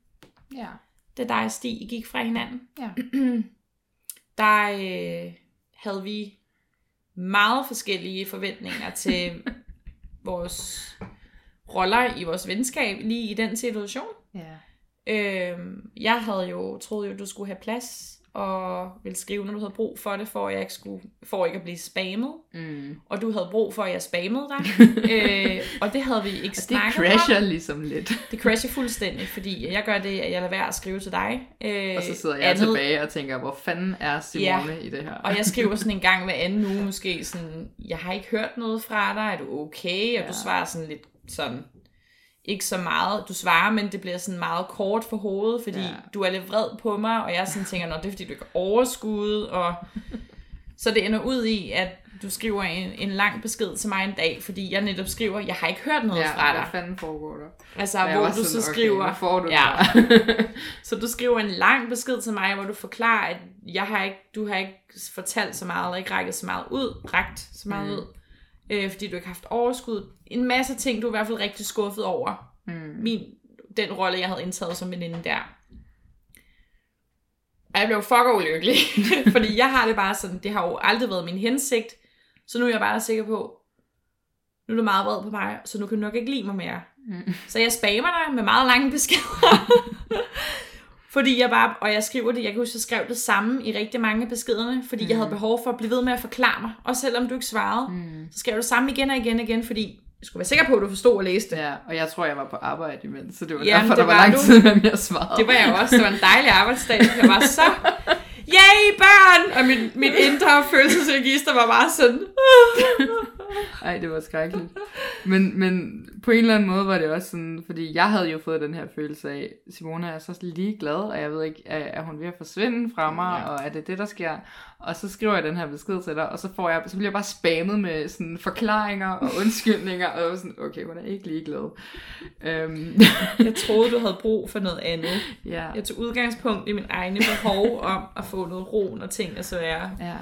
S1: Ja.
S2: da dig og Stig gik fra hinanden.
S1: Ja.
S2: der øh, havde vi meget forskellige forventninger til vores roller i vores venskab lige i den situation.
S1: Ja.
S2: Øh, jeg havde jo troet, jo, du skulle have plads og ville skrive, når du havde brug for det, for at jeg ikke, skulle, for ikke at blive spammet.
S1: Mm.
S2: Og du havde brug for, at jeg spammede dig. øh, og det havde vi ikke
S1: Og det
S2: snakket
S1: crasher
S2: om.
S1: ligesom lidt.
S2: Det crasher fuldstændig, fordi jeg gør det, at jeg lader være at skrive til dig. Øh,
S1: Og så sidder jeg
S2: andet-
S1: tilbage og tænker, hvor fanden er Simone ja. i det her?
S2: Og jeg skriver sådan en gang hver anden uge måske sådan, jeg har ikke hørt noget fra dig, er du okay? Og. Ja. du svarer sådan lidt sådan, ikke så meget, du svarer, men det bliver sådan meget kort for hovedet, fordi
S1: Ja.
S2: ja. du er lidt vred på mig, og jeg sådan tænker, nå, det er fordi du ikke har overskud, og så det ender ud i, at du skriver en, en lang besked til mig en dag, fordi jeg netop skriver, jeg har ikke hørt noget
S1: ja,
S2: fra dig.
S1: fanden foregår der?
S2: Altså,
S1: jeg
S2: hvor du så
S1: sådan,
S2: skriver,
S1: Okay, får du
S2: Ja.
S1: ja.
S2: så du skriver en lang besked til mig, hvor du forklarer, at jeg har ikke, du har ikke fortalt så meget, eller ikke rækket så meget ud, rakt så meget
S1: mm.
S2: ud, øh, fordi du ikke har haft overskud. En masse ting, du er i hvert fald rigtig skuffet over.
S1: mm.
S2: Min, den rolle, jeg havde indtaget som veninde der. Og jeg blev fuck ulykkelig. fordi jeg har det bare sådan, det har jo aldrig været min hensigt. Så nu er jeg bare sikker på, nu er du meget vred på mig, så nu kan du nok ikke lide mig mere.
S1: Mm.
S2: Så jeg spammer dig med meget lange beskeder. fordi jeg bare, og jeg skriver det, jeg kan huske, jeg skrev det samme i rigtig mange af beskederne, fordi mm. jeg havde behov for at blive ved med at forklare mig, også selvom du ikke svarede. Mm. Så skrev jeg det samme igen og igen og igen, fordi jeg skulle være sikker på, at du forstod og læste det.
S1: Ja, og jeg tror, jeg var på arbejde imens, så det var
S2: Jamen,
S1: derfor,
S2: det
S1: der var,
S2: var
S1: lang
S2: du.
S1: tid, mellem jeg svarede.
S2: Det var jeg også. Det var en dejlig arbejdsdag. Jeg var så, yay børn! Og mit, mit indre følelsesregister var bare sådan,
S1: Ej, det var skrækkeligt. Men, men på en eller anden måde var det også sådan, fordi jeg havde jo fået den her følelse af, Simone er så ligeglad, og jeg ved ikke, er, er hun ved at forsvinde fra mig,
S2: Ja.
S1: ja. og er det det, der sker? Og så skriver jeg den her besked til dig, og så, får jeg, så bliver jeg bare spammet med sådan forklaringer og undskyldninger, og jeg var sådan, okay, hun er ikke ligeglad. Øhm,
S2: jeg troede, du havde brug for noget andet.
S1: ja,
S2: Jeg tog udgangspunkt i min egne behov om at få noget ro, når ting er svære.
S1: ja.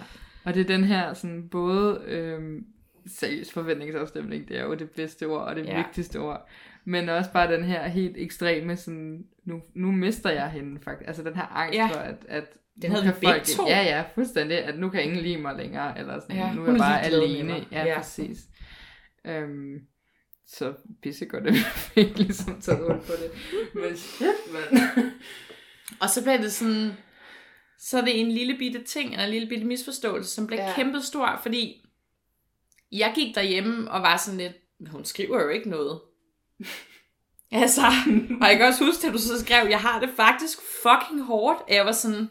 S1: Og det er den her sådan både øhm, seriøs forventningsafstemning, det er jo det bedste ord og det
S2: Ja.
S1: vigtigste ord. Men også bare den her helt ekstreme, sådan, nu, nu mister jeg hende faktisk. Altså den her angst
S2: Ja.
S1: for, at, at
S2: Den havde vi begge to.
S1: Ja, ja, fuldstændig. At nu kan ingen lide mig længere. Eller sådan,
S2: Ja,
S1: nu er jeg bare alene. Ja,
S2: Ja.
S1: præcis. Øhm, så pissegodt, at vi fik ligesom taget hul på det. Men shit, mand.
S2: Og så blev det sådan, så er det en lille bitte ting, eller en lille bitte misforståelse, som blev ja.
S1: Ja.
S2: kæmpe stor, fordi jeg gik derhjemme og var sådan lidt, "Men hun skriver jo ikke noget. altså, og jeg kan også huske, at du så skrev, jeg har det faktisk fucking hårdt, jeg var sådan,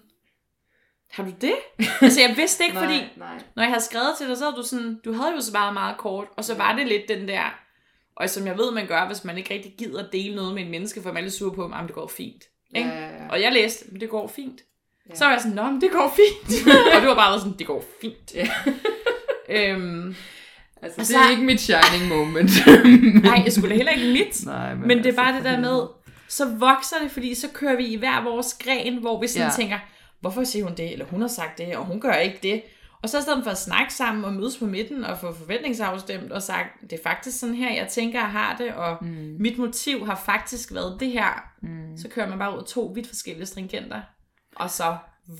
S2: har du det? altså, jeg vidste ikke, fordi
S1: nej.
S2: når jeg havde skrevet til dig, så havde du sådan, du havde jo så bare meget kort, og så var det lidt den der, og som jeg ved, man gør, hvis man ikke rigtig gider at dele noget med en menneske, for man er lidt sur på, at det går fint. Ikke?
S1: Ja, ja, ja.
S2: Og jeg læste, "Men det går fint.
S1: Ja.
S2: Så var jeg sådan, nå, men det går fint. og du var bare sådan, det går fint.
S1: Ja.
S2: øhm,
S1: Altså,
S2: Og
S1: det er ikke mit shining moment.
S2: nej, jeg skulle da heller ikke mit.
S1: Nej,
S2: Men, men det er
S1: altså,
S2: bare det der med, så vokser det, fordi så kører vi i hver vores gren, hvor vi sådan ja. Tænker, hvorfor siger hun det, eller hun har sagt det, og hun gør ikke det. Og så i stedet for at snakke sammen og mødes på midten og få forventningsafstemt og sagt, det er faktisk sådan her, jeg tænker, jeg har det, og mm. mit motiv har faktisk været det her. Mm. Så kører man bare ud af to vidt forskellige stringenter, og så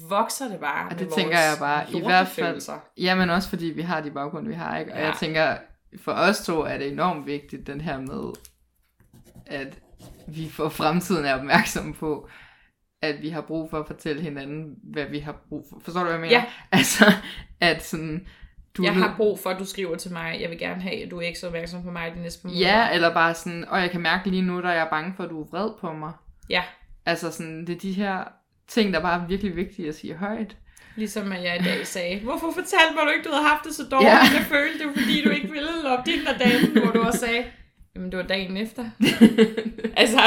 S2: vokser det bare.
S1: Og det tænker jeg bare, i hvert fald, jamen også fordi vi har de baggrunde, vi har, ikke? Og
S2: Ja.
S1: jeg tænker, for os to er det enormt vigtigt, den her med, at vi for fremtiden er opmærksomme på, at vi har brug for at fortælle hinanden, hvad vi har brug for. Forstår du, hvad jeg mener?
S2: Ja.
S1: Altså, at sådan, du
S2: Jeg
S1: er
S2: har brug for, at du skriver til mig, jeg vil gerne have, at du er ikke så opmærksom på mig de næste par måneder.
S1: Ja, eller bare sådan, og jeg kan mærke lige nu, der er jeg bange for, at du er vred på mig.
S2: Ja,
S1: Altså sådan, det er de her ting, der bare er virkelig vigtige at sige højt.
S2: ligesom at jeg i dag sagde, hvorfor fortalte mig du ikke, du havde haft det så dårligt?
S1: Ja.
S2: Jeg følte, det fordi, du ikke ville op din der dagen, hvor du også sagde, jamen det var dagen efter. altså,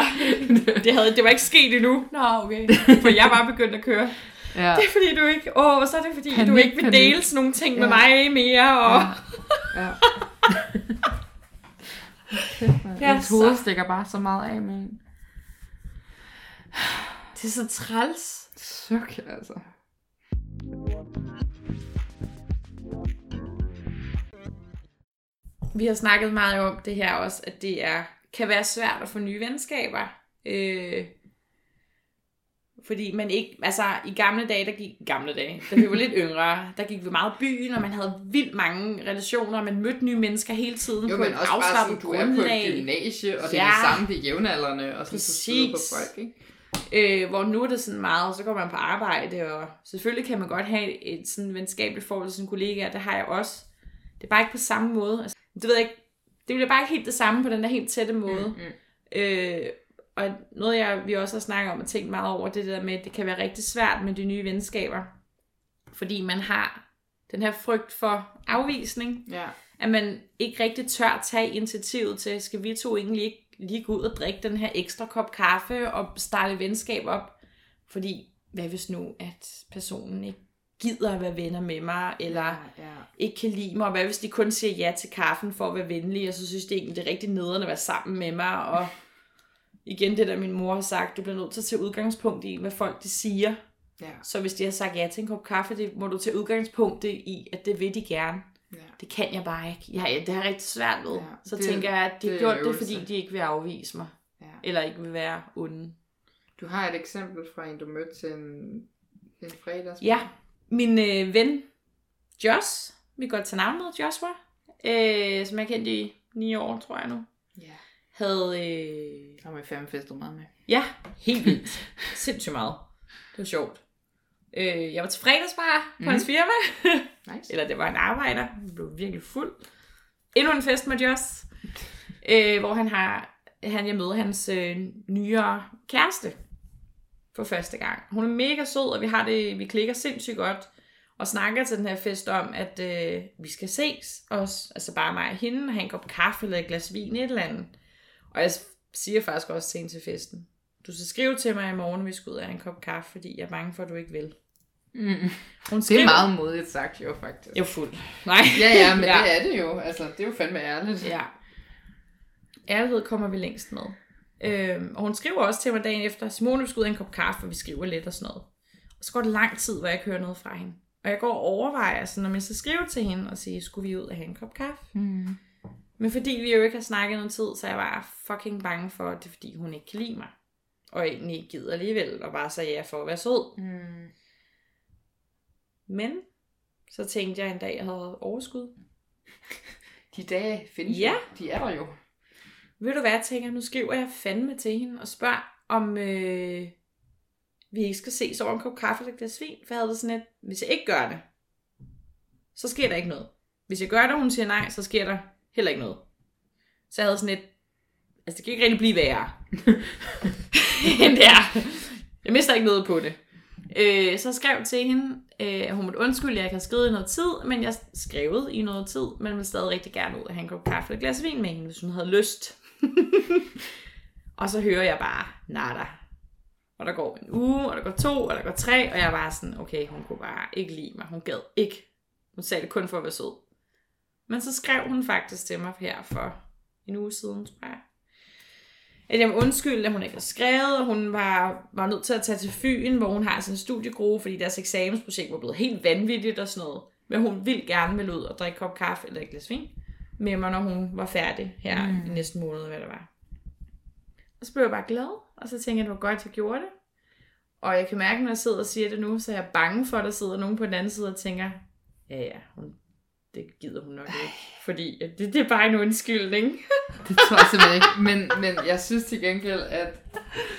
S2: det, havde, det var ikke sket endnu. Nå, okay. For jeg var begyndt at køre.
S1: Ja.
S2: Det er fordi, du ikke, åh, så er det fordi,
S1: Panik,
S2: du ikke vil
S1: panik.
S2: dele sådan nogle ting med
S1: Ja.
S2: mig mere. Og...
S1: Ja. ja.
S2: Ja,
S1: Ens hoved
S2: så-
S1: stikker bare så meget af med en.
S2: Det er så træls.
S1: Suk, altså.
S2: Vi har snakket meget om det her også, at det er, kan være svært at få nye venskaber. Øh, fordi man ikke, altså i gamle dage, der gik, gamle dage, da vi var lidt yngre, der gik vi meget i byen, og man havde vildt mange relationer, og man mødte nye mennesker hele tiden
S1: Jo,
S2: på
S1: men
S2: et
S1: også bare sådan, du er på et
S2: grundlag.
S1: gymnasie, og det
S2: Ja.
S1: er det samme, det er jævnaldrende, og så støder på folk, ikke?
S2: Øh, hvor nu er det sådan meget, så går man på arbejde, og selvfølgelig kan man godt have et sådan venskabeligt forhold til sine kollegaer, det har jeg også. Det er bare ikke på samme måde. Altså, det ved jeg ikke, det bliver bare ikke helt det samme på den der helt tætte måde.
S1: Mm, mm.
S2: Øh, og noget, jeg, vi også har snakket om og tænkt meget over, det der med, at det kan være rigtig svært med de nye venskaber. Fordi man har den her frygt for afvisning,
S1: Ja.
S2: at man ikke rigtig tør tage initiativet til, skal vi to egentlig ikke lige gå ud og drikke den her ekstra kop kaffe og starte venskab op? Fordi, hvad hvis nu, at personen ikke gider at være venner med mig, eller
S1: ja.
S2: ikke kan lide mig, og hvad hvis de kun siger ja til kaffen for at være venlig, og så synes de egentlig, det er rigtig nederen at være sammen med mig, og igen det der min mor har sagt, du bliver nødt til at tage udgangspunkt i, hvad folk de siger.
S1: Ja.
S2: Så hvis de har sagt ja til en kop kaffe, det må du tage udgangspunkt i, at det vil de gerne.
S1: Ja.
S2: Det kan jeg bare ikke. Jeg, det har jeg rigtig svært ved.
S1: Ja,
S2: så
S1: det-
S2: tænker jeg, at de
S1: det
S2: har
S1: er
S2: gjort det, fordi de ikke vil afvise mig.
S1: ja.
S2: Eller ikke vil være onde.
S1: Du har et eksempel fra en, du mødte til en En fredags.
S2: Ja, min øh, ven Josh, vi går til navn med Joshua, øh, som jeg kendte i ni år, tror jeg nu,
S1: Ja.
S2: havde... Øh,
S1: Der har vi fandme festet meget med.
S2: ja, helt vildt. Sindssygt meget. Det var sjovt. Øh, jeg var til fredagsbar på
S1: Mhm.
S2: hans firma.
S1: Nice.
S2: Eller det var en arbejder. Han blev virkelig fuld. Endnu en fest med Josh. Øh, hvor han har... Han, jeg møder hans øh, nyere kæreste for første gang. Hun er mega sød, og vi har det, vi klikker sindssygt godt. Og snakker til den her fest om, at øh, vi skal ses også. Altså bare mig og hende, og have en kop kaffe eller et glas vin, et eller andet. Og jeg siger faktisk også til til festen. Du skal skrive til mig i morgen, vi skal ud have en kop kaffe, fordi jeg er bange for, at du ikke vil.
S1: Mm.
S2: Hun
S1: Det er meget modigt sagt jo, faktisk.
S2: Er fuld. Nej.
S1: Ja, ja, men
S2: Ja.
S1: ja. det er det jo. Altså, det er jo fandme ærligt.
S2: Ja. Ærlighed kommer vi længst med. Øhm, og hun skriver også til mig dagen efter, Simone, vi skal ud af en kop kaffe, og vi skriver lidt og sådan noget. Og så går det lang tid, hvor jeg ikke hører noget fra hende. Og jeg går og overvejer, sådan, om jeg skal skrive til hende og sige, skulle vi ud og have en kop kaffe?
S1: Mm.
S2: Men fordi vi jo ikke har snakket noget tid, så er jeg bare fucking bange for, at det er fordi, hun ikke kan lide mig. Og egentlig ikke gider alligevel, og bare sagde ja for at være sød.
S1: Mm.
S2: Men så tænkte jeg en dag, jeg havde overskud.
S1: De dage findes
S2: Ja.
S1: jo. De er der jo.
S2: Ved du hvad, jeg tænker, nu skriver jeg fandme til hende og spørger, om øh, vi ikke skal ses over en kop kaffe eller et glas vin. For jeg havde det sådan lidt, hvis jeg ikke gør det, så sker der ikke noget. Hvis jeg gør det, og hun siger nej, så sker der heller ikke noget. Så jeg havde sådan lidt, altså det kan ikke rigtig blive værre. end det er. Jeg mister ikke noget på det. Øh, så skrev til hende, øh, at hun måtte undskylde, at jeg ikke har skrevet i noget tid, men jeg skrev i noget tid, men ville stadig rigtig gerne ud og have en kop kaffe og et glas vin med hende, hvis hun havde lyst. og så hører jeg bare, nada. Og der går en uge, og der går to, og der går tre, og jeg var sådan, okay, hun kunne bare ikke lide mig. Hun gad ikke. Hun sagde det kun for at være sød. Men så skrev hun faktisk til mig her for en uge siden, tror jeg. At jeg må undskylde, at hun ikke har skrevet, og hun var, var nødt til at tage til Fyn, hvor hun har sin studiegruppe, fordi deres eksamensprojekt var blevet helt vanvittigt og sådan noget. Men hun vil gerne vil ud og drikke kop kaffe eller et glas vin med mig, når hun var færdig her mm. i næste måned, hvad det var. Og så blev jeg bare glad, og så tænkte jeg, at det var godt, at jeg gjorde det. Og jeg kan mærke, når jeg sidder og siger det nu, så er jeg bange for, at der sidder nogen på den anden side og tænker, ja ja, hun, det gider hun nok ikke. Fordi det, det er bare en undskyldning.
S1: Det tror jeg simpelthen ikke. Men, men jeg synes til gengæld, at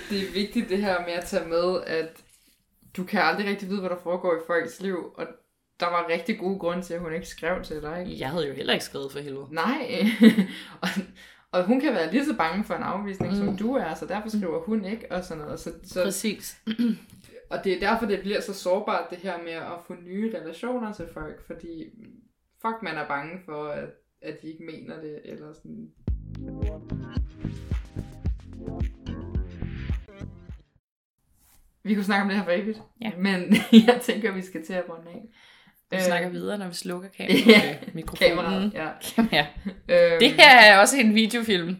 S1: det er vigtigt det her med at tage med, at du kan aldrig rigtig vide, hvad der foregår i folks liv. Og der var rigtig gode grunde til, at hun ikke skrev til dig. Ikke?
S2: Jeg havde jo heller ikke skrevet for helvede.
S1: Nej. og, og hun kan være lige så bange for en afvisning, mm. som
S2: Mm.
S1: du er, så derfor skriver hun ikke og sådan noget. Så, så,
S2: Præcis.
S1: og det er derfor, det bliver så sårbart, det her med at få nye relationer til folk, fordi fuck, man er bange for, at, at de ikke mener det, eller sådan. Vi kunne snakke om det her for evigt,
S2: Ja.
S1: men jeg tænker, vi skal til at runde af.
S2: Vi
S1: Øh,
S2: snakker videre, når vi slukker kameraet.
S1: Ja,
S2: mikrofonen.
S1: Kameraet, ja.
S2: ja.
S1: Øhm,
S2: Det her er også en videofilm.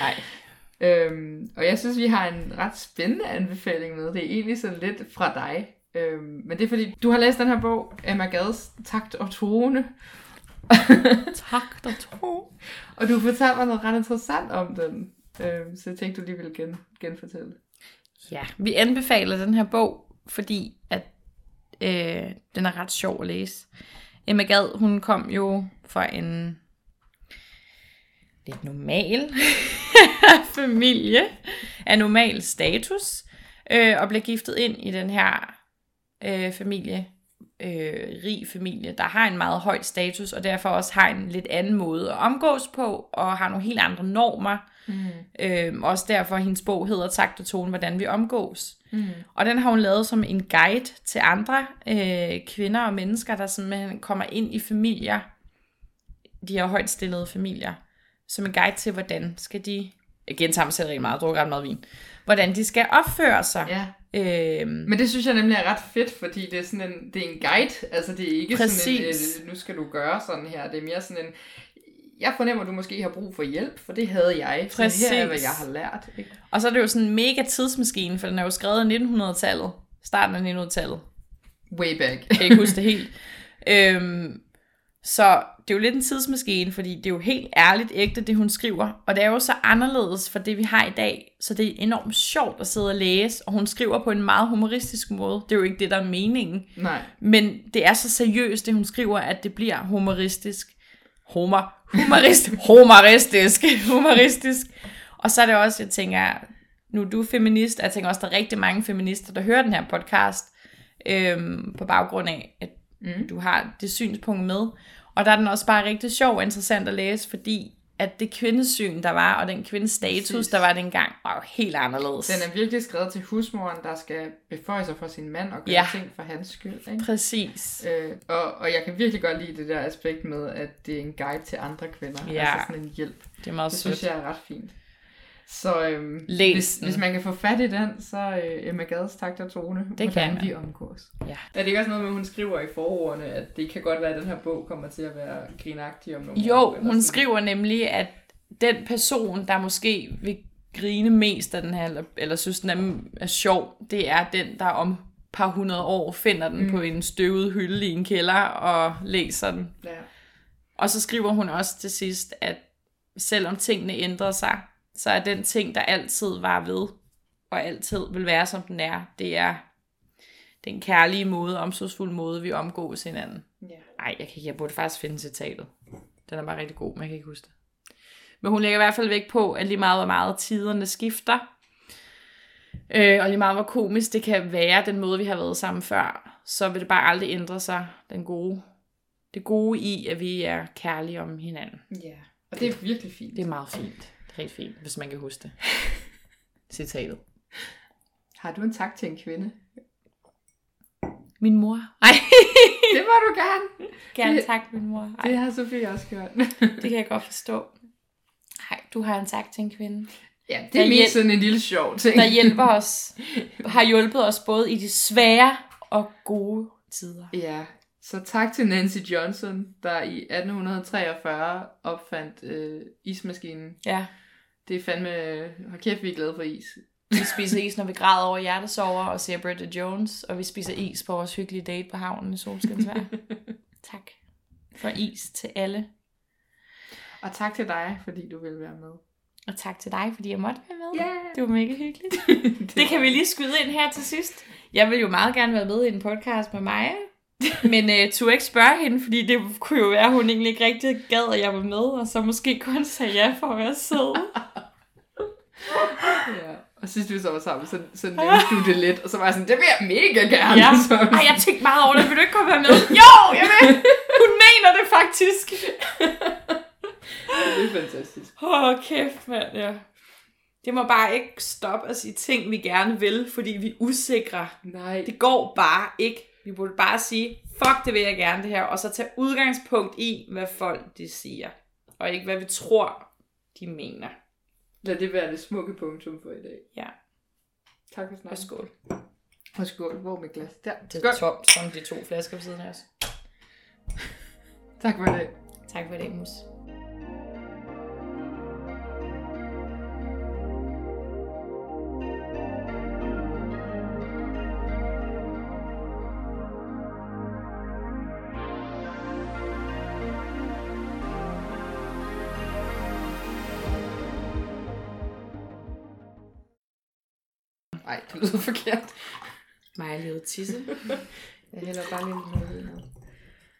S2: Nej.
S1: Øhm, og jeg synes, vi har en ret spændende anbefaling med. Det er egentlig sådan lidt fra dig. Øhm, men det er fordi, du har læst den her bog, Emma Gads Takt og Tone.
S2: Tak, der tro.
S1: Og du fortalte mig noget ret interessant om den. Øhm, så jeg tænkte, du lige ville gen, genfortælle.
S2: Ja, vi anbefaler den her bog, fordi at øh, den er ret sjov at læse. Emma Gad, hun kom jo fra en lidt normal familie af normal status, øh, og blev giftet ind i den her øh, familie, øh, rig familie, der har en meget høj status, og derfor også har en lidt anden måde at omgås på, og har nogle helt andre normer.
S1: Mm.
S2: Øh, også derfor hendes bog hedder Takt og tone, hvordan vi omgås.
S1: Mm.
S2: Og den har hun lavet som en guide til andre øh, kvinder og mennesker, der simpelthen kommer ind i familier, de her højt stillede familier, som en guide til, hvordan skal de, mig selv rigtig meget, drukker ret meget vin, hvordan de skal opføre sig.
S1: Ja,
S2: Øh,
S1: men det synes jeg nemlig er ret fedt, fordi det er sådan en, det er en guide. Altså det er ikke sådan
S2: Præcis.
S1: en, øh, nu skal du gøre sådan her. Det er mere sådan en, jeg fornemmer, at du måske har brug for hjælp, for det havde jeg. Så her er, hvad jeg har lært. Ikke?
S2: og så er det jo sådan en mega tidsmaskine, for den er jo skrevet i 1900-tallet, starten af 1900-tallet.
S1: Way back.
S2: kan ikke huske det helt. Øhm, Så det er jo lidt en tidsmaskine, fordi det er jo helt ærligt ægte, det hun skriver. Og det er jo så anderledes for det, vi har i dag. Så det er enormt sjovt at sidde og læse, og hun skriver på en meget humoristisk måde. Det er jo ikke det, der er meningen.
S1: Nej.
S2: Men det er så seriøst, det hun skriver, at det bliver humoristisk. Humor. Humorist, humoristisk. humoristisk. Og så er det også, jeg tænker, nu er du feminist, og jeg tænker også, der er rigtig mange feminister, der hører den her podcast, øhm, på baggrund af, at mm. du har det synspunkt med. Og der er den også bare rigtig sjov og interessant at læse, fordi at det kvindesyn, der var, og den kvindestatus,
S1: Præcis.
S2: der var dengang, var jo helt anderledes.
S1: Den er virkelig skrevet til husmoren, der skal beføje sig for sin mand og gøre
S2: Ja.
S1: ting for hans skyld. Ikke?
S2: Præcis.
S1: Øh, og, og jeg kan virkelig godt lide det der aspekt med, at det er en guide til andre kvinder.
S2: Ja.
S1: Altså sådan en hjælp.
S2: Det er meget
S1: Det
S2: sødt.
S1: synes jeg er ret fint. Så øhm,
S2: Læs
S1: hvis,
S2: den.
S1: hvis man kan få fat i den, så øh, Emma Gades takt og tone,
S2: kan
S1: hvordan
S2: man.
S1: vi omgås.
S2: Ja.
S1: Er det ikke også noget med, at hun skriver i forordene, at det kan godt være, at den her bog kommer til at være grinagtig om nogle
S2: Jo,
S1: år?
S2: hun
S1: sådan?
S2: skriver nemlig, at den person, der måske vil grine mest af den her, eller, eller synes, den er, er sjov, det er den, der om et par hundrede år finder den mm. på en støvet hylde i en kælder og læser den.
S1: Ja.
S2: Og så skriver hun også til sidst, at selvom tingene ændrer sig, så er den ting, der altid var ved, og altid vil være, som den er, det er den kærlige måde, omsorgsfulde måde, vi omgås hinanden.
S1: Ja.
S2: Nej, jeg, kan, jeg burde faktisk finde citatet. Den er bare rigtig god, men jeg kan ikke huske det. Men hun lægger i hvert fald vægt på, at lige meget hvor meget tiderne skifter, øh, og lige meget hvor komisk det kan være, den måde vi har været sammen før, så vil det bare aldrig ændre sig, den gode, det gode i, at vi er kærlige om hinanden.
S1: ja. Og det er virkelig fint.
S2: Det er meget fint. Det er rigtig fint, hvis man kan huske det. Citatet.
S1: Har du en tak til en kvinde?
S2: Min mor. Ej,
S1: Det må du gerne.
S2: gerne
S1: Det-
S2: tak, min mor. Ej,
S1: Det har Sofie også gjort.
S2: det kan jeg godt forstå. Nej, du har en tak til en kvinde.
S1: ja, det
S2: Der
S1: er mest
S2: hjæl-
S1: sådan en lille sjov ting.
S2: der hjælper os, har hjulpet os både i de svære og gode tider.
S1: Ja, så tak til Nancy Johnson, der i 1843 opfandt øh, ismaskinen.
S2: Ja,
S1: Det er fandme... Hold kæft, vi er glade for is.
S2: vi spiser is, når vi græder over hjertesover og ser Bridget Jones, og vi spiser is på vores hyggelige date på havnen i solskinsvejr. tak for is til alle.
S1: Og tak til dig, fordi du vil være med.
S2: Og tak til dig, fordi jeg måtte være med.
S1: Ja.
S2: Det var mega hyggeligt. Det kan vi lige skyde ind her til sidst. Jeg vil jo meget gerne være med i en podcast med Maja. Men uh, turde ikke spørge hende, fordi det kunne jo være, at hun egentlig ikke rigtig gad, at jeg var med, og så måske kun sagde ja for at være sød.
S1: Ja. Og sidst vi så var sammen, så, så nævnte du det lidt, og så var jeg sådan, det vil jeg mega gerne.
S2: Ja.
S1: Så,
S2: Ej, jeg tænkte meget over det. Vil du ikke komme være med? Jo, jeg vil. Hun mener det faktisk.
S1: det er fantastisk.
S2: Åh, oh, kæft, mand, ja. Det må bare ikke stoppe at sige ting, vi gerne vil, fordi vi er usikre.
S1: Nej.
S2: Det går bare ikke. Vi burde bare sige, fuck, det vil jeg gerne det her, og så tage udgangspunkt i, hvad folk de siger, og ikke hvad vi tror, de mener.
S1: Lad det være det smukke punktum for i dag.
S2: Ja,
S1: Tak for
S2: og
S1: snakken.
S2: skål.
S1: Og skål. Hvor med glas? Der.
S2: Det er tomt, som de to flasker ved siden af os.
S1: Tak for det.
S2: Tak for det, Mus.
S1: Lyder forkert.
S2: Mig er tisse.
S1: Jeg hælder bare lige noget.